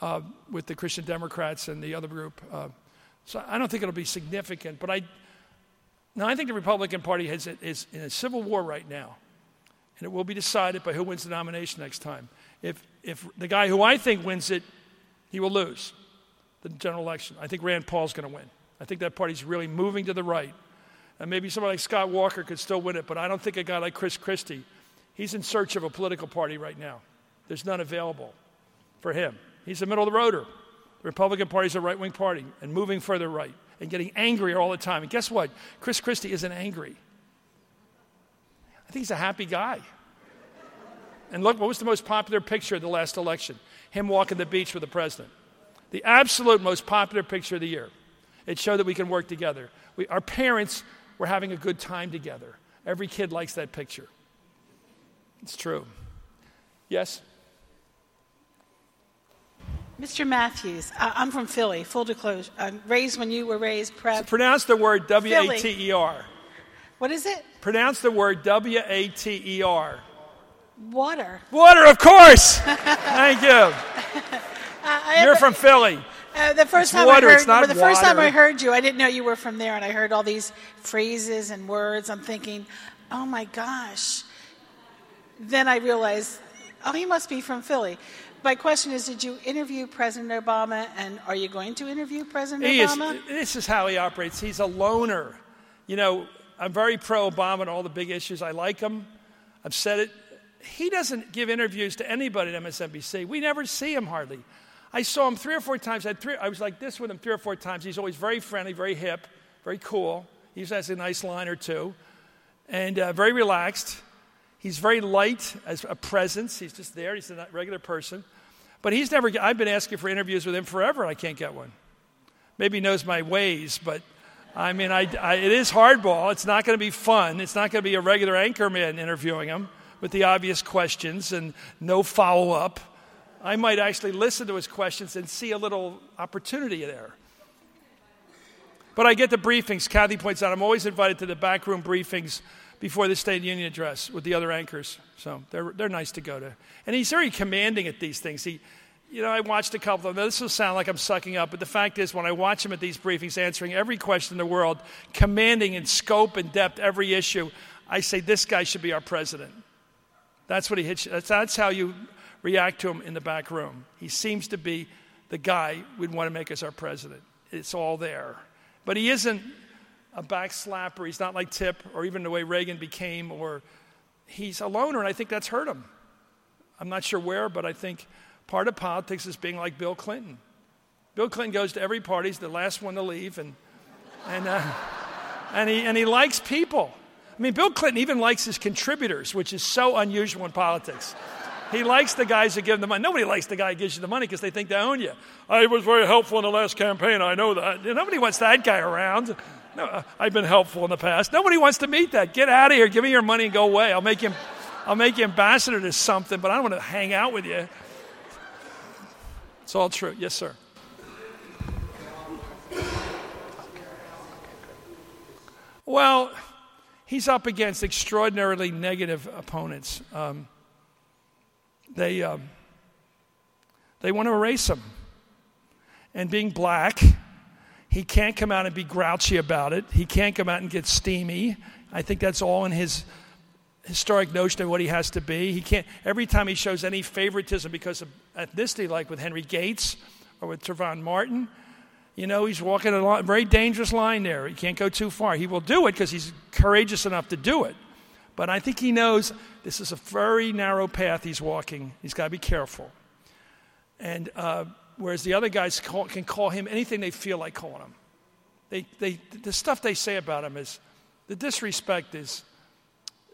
uh, with the Christian Democrats and the other group. Uh, so I don't think it'll be significant, but I, now I think the Republican Party has, is in a civil war right now, and it will be decided by who wins the nomination next time. If, if the guy who I think wins it, he will lose the general election. I think Rand Paul's going to win. I think that party's really moving to the right. And maybe somebody like Scott Walker could still win it, but I don't think a guy like Chris Christie, he's in search of a political party right now. There's none available for him. He's the middle of the roader. The Republican Party is a right wing party and moving further right and getting angrier all the time. And guess what? Chris Christie isn't angry. I think he's a happy guy. And look, what was the most popular picture of the last election? Him walking the beach with the president. The absolute most popular picture of the year. It showed that we can work together. We, our parents were having a good time together. Every kid likes that picture. It's true. Yes? Mr. Matthews, I'm from Philly, full disclosure. I'm raised when you were raised. Prep. So pronounce the word W A T E R. What is it? Pronounce the word W A T E R. Water. Water, of course. Thank you. Uh, You're from Philly. Uh, the first it's time water, I heard, well, the first time I heard you, I didn't know you were from there, and I heard all these phrases and words. I'm thinking, oh my gosh. Then I realized, oh, he must be from Philly. My question is Did you interview President Obama, and are you going to interview President he Obama? Is, this is how he operates. He's a loner. You know, I'm very pro Obama on all the big issues. I like him. I've said it. He doesn't give interviews to anybody at MSNBC. We never see him hardly. I saw him three or four times. I, three, I was like this with him three or four times. He's always very friendly, very hip, very cool. He has a nice line or two, and uh, very relaxed. He's very light as a presence. He's just there. He's a regular person. But he's never, I've been asking for interviews with him forever, and I can't get one. Maybe he knows my ways, but I mean, I, I, it is hardball. It's not going to be fun. It's not going to be a regular anchorman interviewing him with the obvious questions and no follow up. I might actually listen to his questions and see a little opportunity there. But I get the briefings. Kathy points out I'm always invited to the backroom briefings before the State of the Union address with the other anchors. So they're, they're nice to go to. And he's very commanding at these things. He, you know, I watched a couple of them. This will sound like I'm sucking up, but the fact is, when I watch him at these briefings, answering every question in the world, commanding in scope and depth every issue, I say, this guy should be our president. That's what he hits. That's, that's how you react to him in the back room. He seems to be the guy we'd want to make as our president. It's all there. But he isn't a backslapper. He's not like Tip or even the way Reagan became, or he's a loner, and I think that's hurt him. I'm not sure where, but I think Part of politics is being like Bill Clinton. Bill Clinton goes to every party, he's the last one to leave, and, and, uh, and, he, and he likes people. I mean, Bill Clinton even likes his contributors, which is so unusual in politics. He likes the guys who give him the money. Nobody likes the guy who gives you the money because they think they own you. I was very helpful in the last campaign. I know that. Nobody wants that guy around. No, I've been helpful in the past. Nobody wants to meet that. Get out of here. Give me your money and go away. I'll make you, I'll make you ambassador to something, but I don't want to hang out with you. It's all true. Yes, sir. Well, he's up against extraordinarily negative opponents. Um, they, um, they want to erase him. And being black, he can't come out and be grouchy about it. He can't come out and get steamy. I think that's all in his historic notion of what he has to be. He can't, every time he shows any favoritism because of ethnicity, like with Henry Gates or with Trayvon Martin, you know, he's walking a very dangerous line there. He can't go too far. He will do it because he's courageous enough to do it. But I think he knows this is a very narrow path he's walking. He's got to be careful. And uh, whereas the other guys call, can call him anything they feel like calling him, they, they, the stuff they say about him is the disrespect is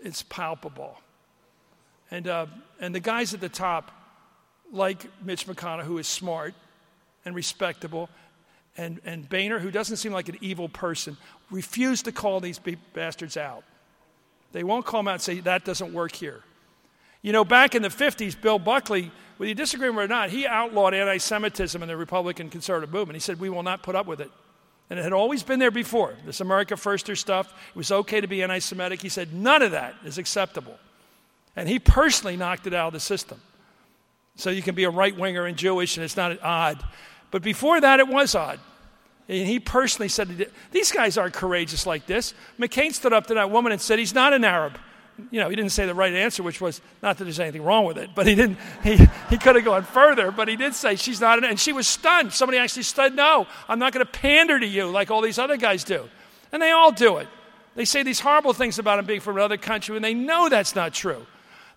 it's palpable. And, uh, and the guys at the top, like Mitch McConnell, who is smart and respectable, and, and Boehner, who doesn't seem like an evil person, refuse to call these bastards out. They won't call them out and say, that doesn't work here. You know, back in the 50s, Bill Buckley, whether you disagree with him or not, he outlawed anti Semitism in the Republican conservative movement. He said, We will not put up with it. And it had always been there before. This America Firster stuff, it was okay to be anti Semitic. He said none of that is acceptable. And he personally knocked it out of the system. So you can be a right winger and Jewish, and it's not odd. But before that, it was odd. And he personally said, These guys aren't courageous like this. McCain stood up to that woman and said, He's not an Arab you know, he didn't say the right answer, which was not that there's anything wrong with it, but he didn't, he, he could have gone further, but he did say she's not, an, and she was stunned. Somebody actually said, no, I'm not going to pander to you like all these other guys do. And they all do it. They say these horrible things about him being from another country, and they know that's not true.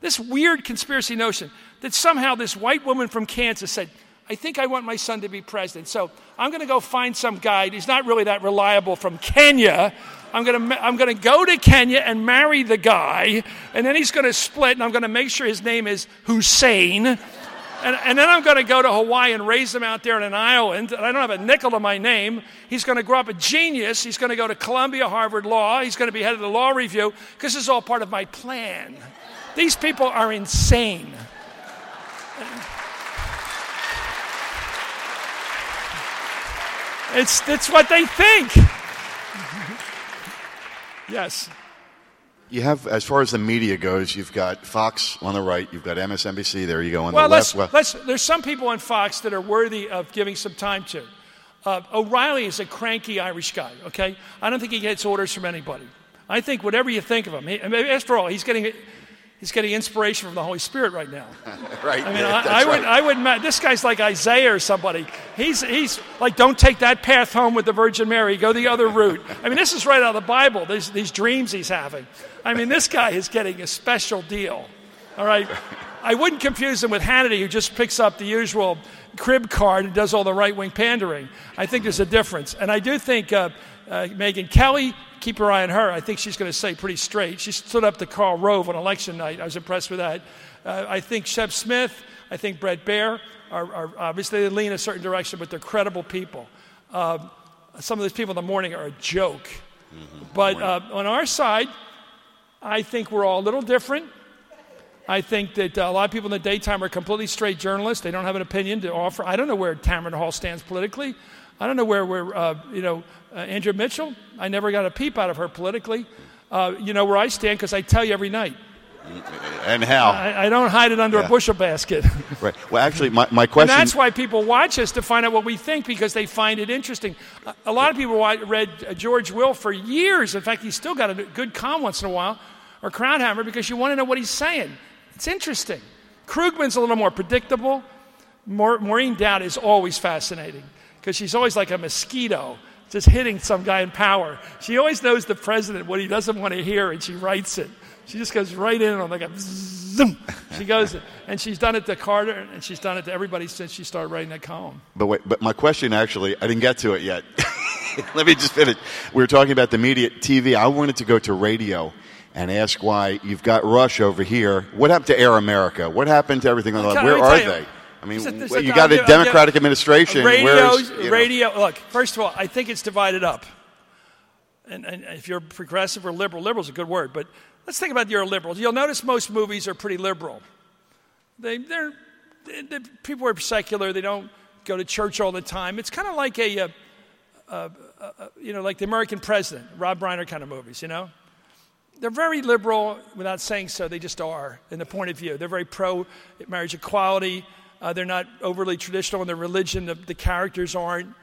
This weird conspiracy notion that somehow this white woman from Kansas said, I think I want my son to be president. So I'm going to go find some guy He's not really that reliable from Kenya I'm going to I'm going to go to Kenya and marry the guy, and then he's going to split, and I'm going to make sure his name is Hussein. And, and, then I'm going to go to Hawaii and raise him out there in an island. And I don't have a nickel to my name. He's going to grow up a genius. He's going to go to Columbia, Harvard Law. He's going to be head of the law review because this is all part of my plan. These people are insane. It's, it's what they think. Yes. You have, as far as the media goes, you've got Fox on the right, you've got MSNBC. There you go on well, the left. Well, let's, there's some people on Fox that are worthy of giving some time to. Uh, O'Reilly is a cranky Irish guy. Okay, I don't think he gets orders from anybody. I think whatever you think of him, he, after all, he's getting he's getting inspiration from the Holy Spirit right now. right. I mean, yeah, I, I, would, right. I would. This guy's like Isaiah or somebody. He's, he's like, don't take that path home with the Virgin Mary. Go the other route. I mean, this is right out of the Bible. These, these dreams he's having. I mean, this guy is getting a special deal. All right. I wouldn't confuse him with Hannity, who just picks up the usual crib card and does all the right wing pandering. I think there's a difference. And I do think uh, uh, Megyn Kelly keep your eye on her. I think she's going to say pretty straight. She stood up to Karl Rove on election night. I was impressed with that. Uh, I think Shep Smith, I think Bret Baier are, are, obviously they lean a certain direction, but they're credible people. Uh, some of these people in the morning are a joke. But uh, on our side, I think we're all a little different. I think that uh, a lot of people in the daytime are completely straight journalists. They don't have an opinion to offer. I don't know where Tamron Hall stands politically. I don't know where, where uh, you know, uh, Andrea Mitchell, I never got a peep out of her politically. Uh, you know where I stand because I tell you every night. And how? I, I don't hide it under Yeah. a bushel basket. right. Well, actually, my, my question. And that's why people watch us to find out what we think because they find it interesting. A, a lot of people read uh, George Will for years. In fact, he's still got a good column once in a while, or Krauthammer, because you want to know what he's saying. It's interesting. Krugman's a little more predictable. Maureen Dowd is always fascinating because she's always like a mosquito just hitting some guy in power. She always knows the president what he doesn't want to hear, and she writes it. She just goes right in on like a zoom. She goes, and she's done it to Carter, and she's done it to everybody since she started writing that column. But wait, but my question actually, I didn't get to it yet. Let me just finish. We were talking about the media, TV. I wanted to go to radio and ask why you've got Rush over here. What happened to Air America? What happened to everything? on the Can Where are you- they? I mean, a- a- you got a I'll Democratic administration. Radio, you know- radio. Look, first of all, I think it's divided up. And, and if you're progressive or liberal, liberal is a good word, but let's think about your liberals. You'll notice most movies are pretty liberal. They, they're, they, they- people are secular. They don't go to church all the time. It's kind of like a, uh uh uh you know, like the American President, Rob Reiner kind of movies. You know, they're very liberal without saying so. They just are in the point of view. They're very pro marriage equality. Uh, they're not overly traditional in their religion. The, the characters aren't.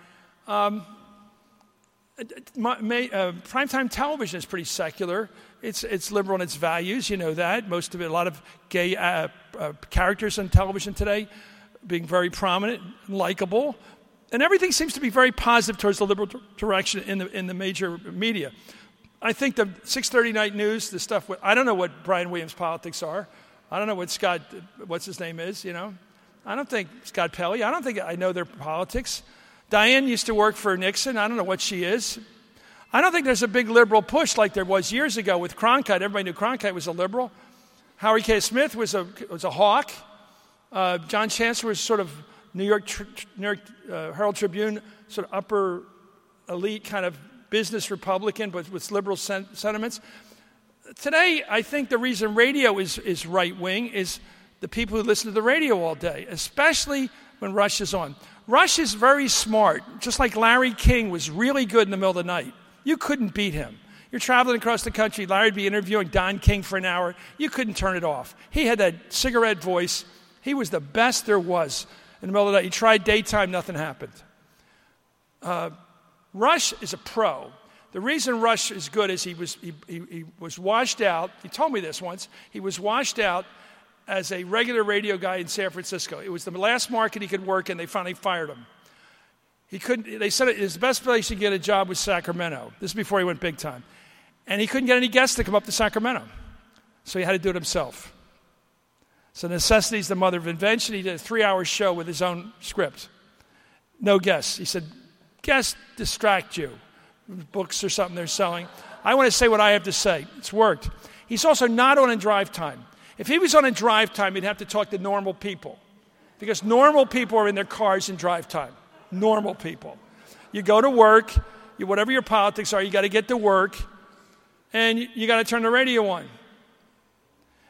Um, my, may, uh, primetime television is pretty secular. It's, it's liberal in its values. You know that. Most of it, a lot of gay uh, uh, characters on television today being very prominent and likable. And everything seems to be very positive towards the liberal direction in the, in the major media. I think the 6:30 night news, the stuff. With, I don't know what Brian Williams' politics are. I don't know what Scott, what's his name is. You know, I don't think Scott Pelley. I don't think I know their politics. Diane used to work for Nixon. I don't know what she is. I don't think there's a big liberal push like there was years ago with Cronkite. Everybody knew Cronkite was a liberal. Howard K. Smith was a was a hawk. Uh, John Chancellor was sort of New York, New York uh, Herald Tribune, sort of upper elite kind of business Republican, but with liberal sen- sentiments. Today, I think the reason radio is, is right wing is the people who listen to the radio all day, especially when Rush is on. Rush is very smart, just like Larry King was really good in the middle of the night. You couldn't beat him. You're traveling across the country, Larry'd be interviewing Don King for an hour. You couldn't turn it off. He had that cigarette voice. He was the best there was in the middle of the night. You tried daytime, nothing happened. Uh, Rush is a pro. The reason Rush is good is he was, he, he, he was washed out. He told me this once. He was washed out as a regular radio guy in San Francisco. It was the last market he could work in. They finally fired him. He couldn't, they said it, his best place to get a job was Sacramento. This is before he went big time. And he couldn't get any guests to come up to Sacramento. So he had to do it himself. So necessity is the mother of invention. He did a three hour show with his own script. No guests. He said, guests distract you. Books or something they're selling. I want to say what I have to say. It's worked. He's also not on in drive time. If he was on a drive time, he'd have to talk to normal people. Because normal people are in their cars in drive time. Normal people. You go to work, you, whatever your politics are, you got to get to work, and you, you got to turn the radio on.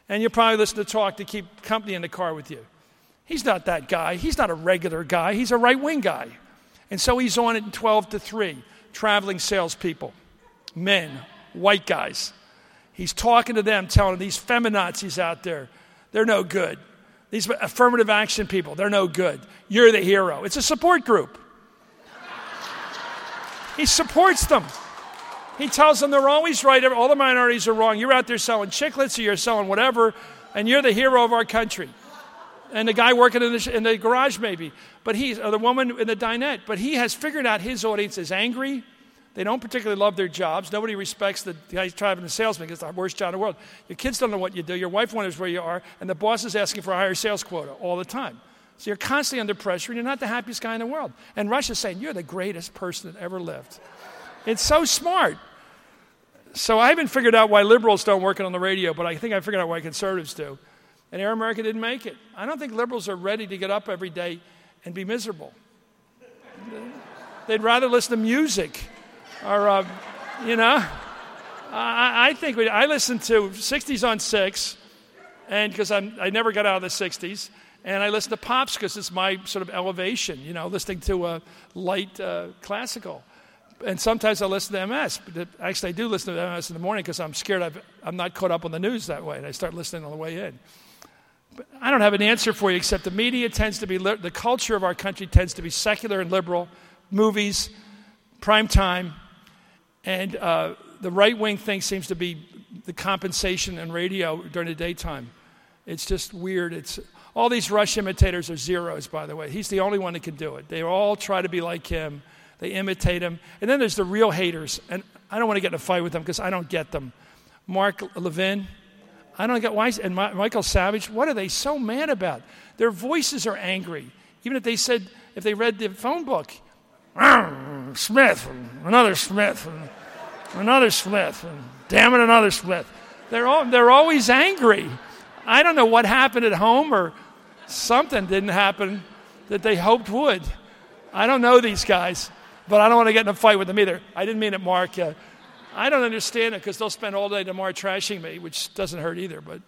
And you probably listen to talk to keep company in the car with you. He's not that guy. He's not a regular guy. He's a right wing guy. And so he's on at 12 to 3, traveling salespeople, men, white guys. He's talking to them, telling them these feminazis out there, they're no good. These affirmative action people, they're no good. You're the hero. It's a support group. He supports them. He tells them they're always right, all the minorities are wrong. You're out there selling chiclets or you're selling whatever, and you're the hero of our country. And the guy working in the, in the garage, maybe, but he's, or the woman in the dinette, but he has figured out his audience is angry. They don't particularly love their jobs. Nobody respects the guy driving the salesman. Because it's the worst job in the world. Your kids don't know what you do. Your wife wonders where you are, and the boss is asking for a higher sales quota all the time. So you're constantly under pressure, and you're not the happiest guy in the world. And Rush's saying, You're the greatest person that ever lived. It's so smart. So I haven't figured out why liberals don't work it on the radio, but I think I figured out why conservatives do. And Air America didn't make it. I don't think liberals are ready to get up every day and be miserable. they'd rather listen to music or, uh, you know. I, I think we, I listen to 60s on 6, and because I never got out of the 60s, and I listen to pops because it's my sort of elevation, you know, listening to uh, light uh, classical. And sometimes I listen to MS. But actually, I do listen to MS in the morning because I'm scared i am not caught up on the news that way, and I start listening on the way in. But I don't have an answer for you except the media tends to be, the culture of our country tends to be secular and liberal, movies, prime time, and uh, the right wing thing seems to be the compensation in radio during the daytime. It's just weird. It's all these Rush imitators are zeros, by the way. He's the only one that can do it. They all try to be like him. They imitate him. And then there's the real haters. And I don't want to get in a fight with them because I don't get them. Mark Levin, I don't get why. And Michael Savage, what are they so mad about? Their voices are angry. Even if they said, if they read the phone book, Smith, another Smith, another Smith, and damn it, another Smith. They're, all, they're always angry. I don't know what happened at home or something didn't happen that they hoped would. I don't know these guys, but I don't want to get in a fight with them either. I didn't mean it, Mark. Uh, I don't understand it because they'll spend all day tomorrow trashing me, which doesn't hurt either, but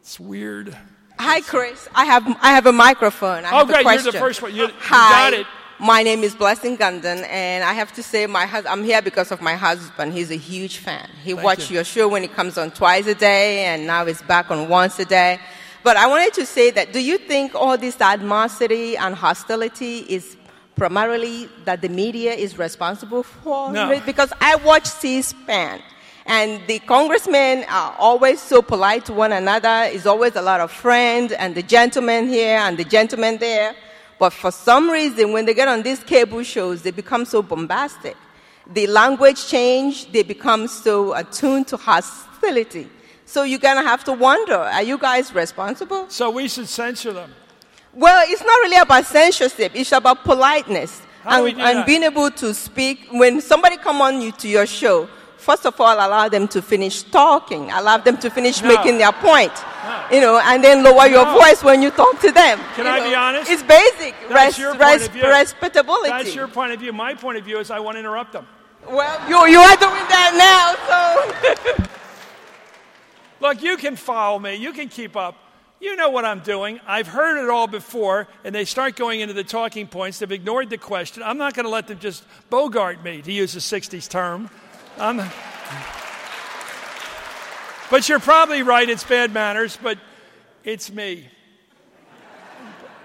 it's weird. Hi, Chris. I have I have a microphone. I oh, great! You're the first one. You, you Hi. got it. My name is Blessing Gundon, and I have to say, my hus- I'm here because of my husband. He's a huge fan. He watches you. your show when it comes on twice a day, and now it's back on once a day. But I wanted to say that do you think all this animosity and hostility is primarily that the media is responsible for? No. Because I watch C-SPAN. And the congressmen are always so polite to one another. It's always a lot of friends, and the gentleman here and the gentleman there. But for some reason, when they get on these cable shows, they become so bombastic. The language change, they become so attuned to hostility. So you're going to have to wonder are you guys responsible? So we should censor them. Well, it's not really about censorship, it's about politeness. How and, do we do and being able to speak when somebody come on you to your show first of all allow them to finish talking allow them to finish No. making their point No. you know and then lower your No. voice when you talk to them Can I know. be honest? it's basic That's res- your point res- of view. respectability That's your point of view. My point of view is I want to interrupt them. well you, you are doing that now so Look, you can follow me. You can keep up. You know what I'm doing. I've heard it all before, and they start going into the talking points. They've ignored the question. I'm not going to let them just bogart me, to use a 60s term. I'm, but you're probably right. It's bad manners, but it's me.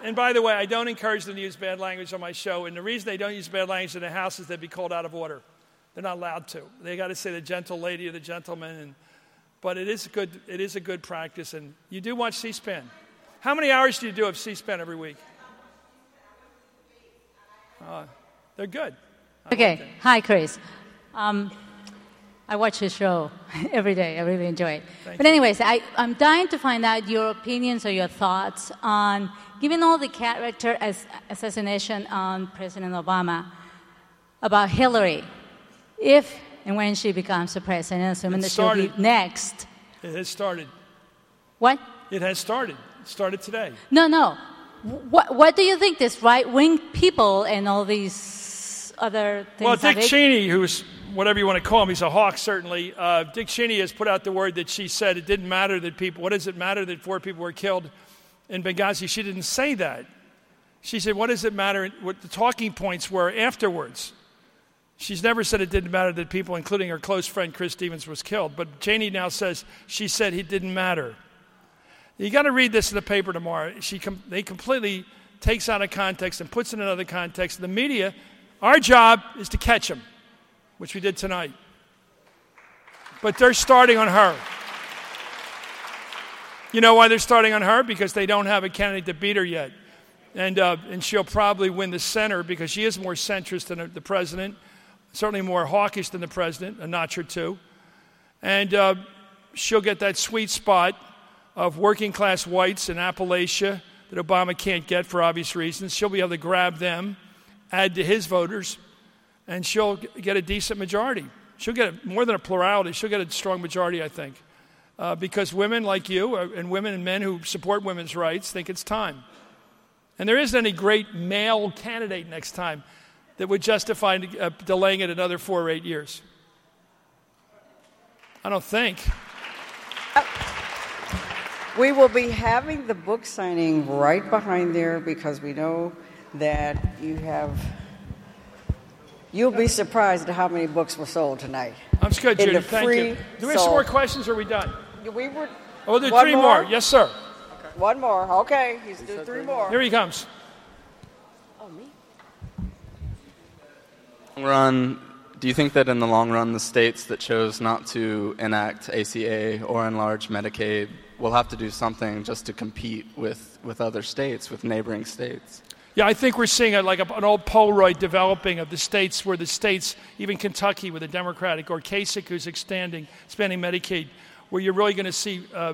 And by the way, I don't encourage them to use bad language on my show. And the reason they don't use bad language in the house is they'd be called out of order. They're not allowed to. They got to say the gentle lady or the gentleman. And, but it is good. It is a good practice. And you do watch C-SPAN. How many hours do you do of C-SPAN every week? Uh, they're good. Okay. Hi, Chris. Um, I watch the show every day. I really enjoy it. Thank but anyways, I, I'm dying to find out your opinions or your thoughts on, given all the character as, assassination on President Obama, about Hillary, if and when she becomes the president, assuming It that she'll be started. next. It has started. What? It has started. It started today. No, no. What, what do you think this right wing people and all these other things? Well, Dick Cheney, who's whatever you want to call him, he's a hawk, certainly. Uh, Dick Cheney has put out the word that she said it didn't matter that people, what does it matter that four people were killed in Benghazi? She didn't say that. She said, what does it matter what the talking points were afterwards? She's never said it didn't matter that people, including her close friend Chris Stevens, was killed. But Cheney now says she said it didn't matter. You got to read this in the paper tomorrow. She com- they completely takes out of context and puts it in another context. The media, our job is to catch them, which we did tonight. But they're starting on her. You know why they're starting on her? Because they don't have a candidate to beat her yet. And, uh, and she'll probably win the center because she is more centrist than the president, certainly more hawkish than the president, a notch or two. And uh, she'll get that sweet spot of working class whites in Appalachia that Obama can't get for obvious reasons. She'll be able to grab them, add to his voters, and she'll get a decent majority. She'll get more than a plurality, she'll get a strong majority, I think. Uh, because women like you uh, and women and men who support women's rights think it's time. And there isn't any great male candidate next time. that would justify uh, delaying it another four or eight years? I don't think. We will be having the book signing right behind there because we know that you have. You'll be surprised at how many books were sold tonight. I'm good, In Judy. Thank you. Do we have some more questions or are we done? We were. Oh, there's One three more. more? Yes, sir. One more. Okay, he's doing three more. Here he comes. Oh, me? Run, do you think that in the long run, the states that chose not to enact ACA or enlarge Medicaid will have to do something just to compete with, with other states, with neighboring states? Yeah, I think we're seeing a, like a, an old Polaroid developing of the states where the states, even Kentucky with a Democratic, or Kasich who's expanding, expanding Medicaid, where you're really going to see uh,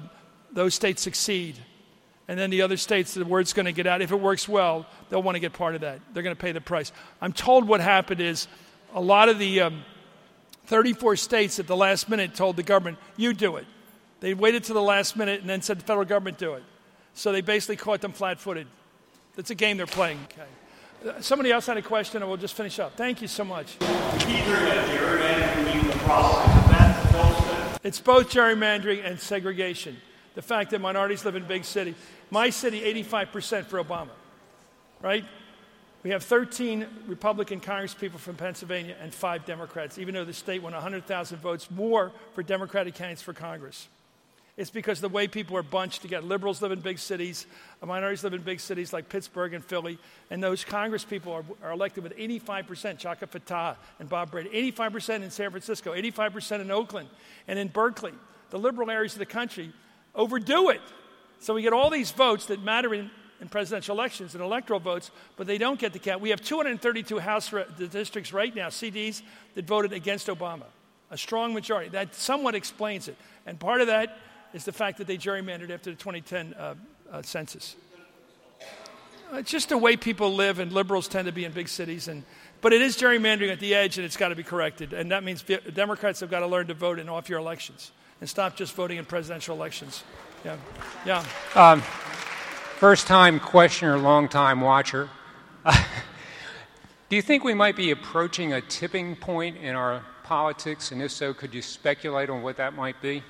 those states succeed. And then the other states, the word's going to get out. If it works well, they'll want to get part of that. They're going to pay the price. I'm told what happened is a lot of the um, 34 states at the last minute told the government, you do it. They waited to the last minute and then said the federal government do it. So they basically caught them flat footed. That's a game they're playing. Okay. Uh, somebody else had a question, and we'll just finish up. Thank you so much. It's both gerrymandering and segregation. The fact that minorities live in big cities. My city, 85% for Obama, right? We have 13 Republican congresspeople from Pennsylvania and five Democrats, even though the state won 100,000 votes more for Democratic candidates for Congress. It's because the way people are bunched together. Liberals live in big cities, minorities live in big cities like Pittsburgh and Philly, and those congresspeople are, are elected with 85%, Chaka Fattah and Bob Brady, 85% in San Francisco, 85% in Oakland, and in Berkeley. The liberal areas of the country overdo it. So we get all these votes that matter in, in presidential elections and electoral votes, but they don't get the count. We have 232 House re- districts right now, CDs, that voted against Obama. A strong majority. That somewhat explains it. And part of that is the fact that they gerrymandered after the 2010 uh, uh, census. Uh, It's just the way people live, and liberals tend to be in big cities. And, but it is gerrymandering at the edge, and it's got to be corrected. And that means Democrats have got to learn to vote in off year elections and stop just voting in presidential elections. Yeah. Yeah. First time questioner, long time watcher. Do you think we might be approaching a tipping point in our politics? And if so, could you speculate on what that might be?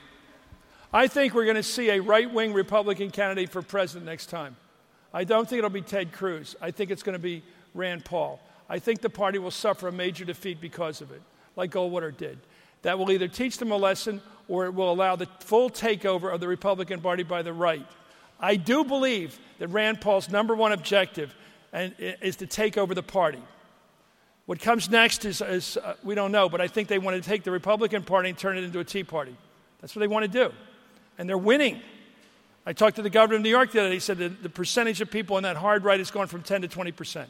I think we're going to see a right wing Republican candidate for president next time. I don't think it'll be Ted Cruz. I think it's going to be Rand Paul. I think the party will suffer a major defeat because of it, like Goldwater did. That will either teach them a lesson or it will allow the full takeover of the Republican Party by the right. I do believe that Rand Paul's number one objective and, is to take over the party. What comes next is, is uh, we don't know, but I think they want to take the Republican Party and turn it into a Tea Party. That's what they want to do. And they're winning. I talked to the governor of New York the other day. He said the percentage of people in that hard right has gone from 10 to 20 percent.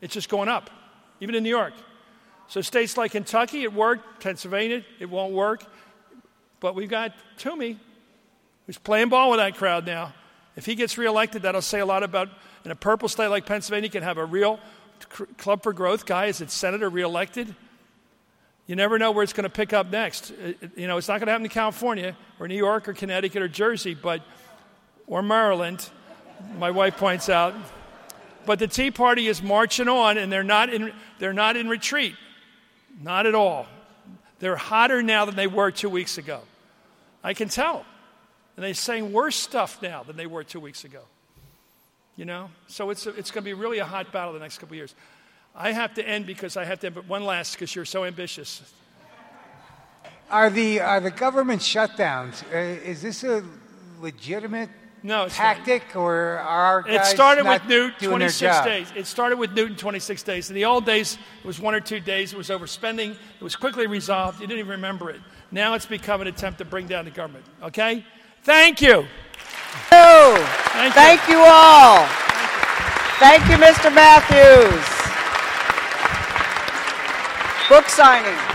It's just going up, even in New York. So states like Kentucky, it worked. Pennsylvania, it won't work. But we've got Toomey, who's playing ball with that crowd now. If he gets reelected, that'll say a lot about. In a purple state like Pennsylvania, you can have a real Club for Growth guy as its senator reelected. You never know where it's going to pick up next. It- it- you know, it's not going to happen in California or New York or Connecticut or Jersey, but or Maryland. My wife points out. But the Tea Party is marching on, and they're not in, they're not in retreat. Not at all. They're hotter now than they were two weeks ago. I can tell. And they're saying worse stuff now than they were two weeks ago. You know? So it's, it's going to be really a hot battle the next couple years. I have to end because I have to end, but one last because you're so ambitious. Are the are the government shutdowns? Uh, is this a legitimate No, it's not. tactic, or are our It started with Newt, 26 days. It started with Newton, 26 days. In the old days, it was one or two days. It was overspending. It was quickly resolved. You didn't even remember it. Now it's become an attempt to bring down the government. Okay? Thank you. Thank, you. Thank you all. Thank you, Mr. Matthews. Book signing.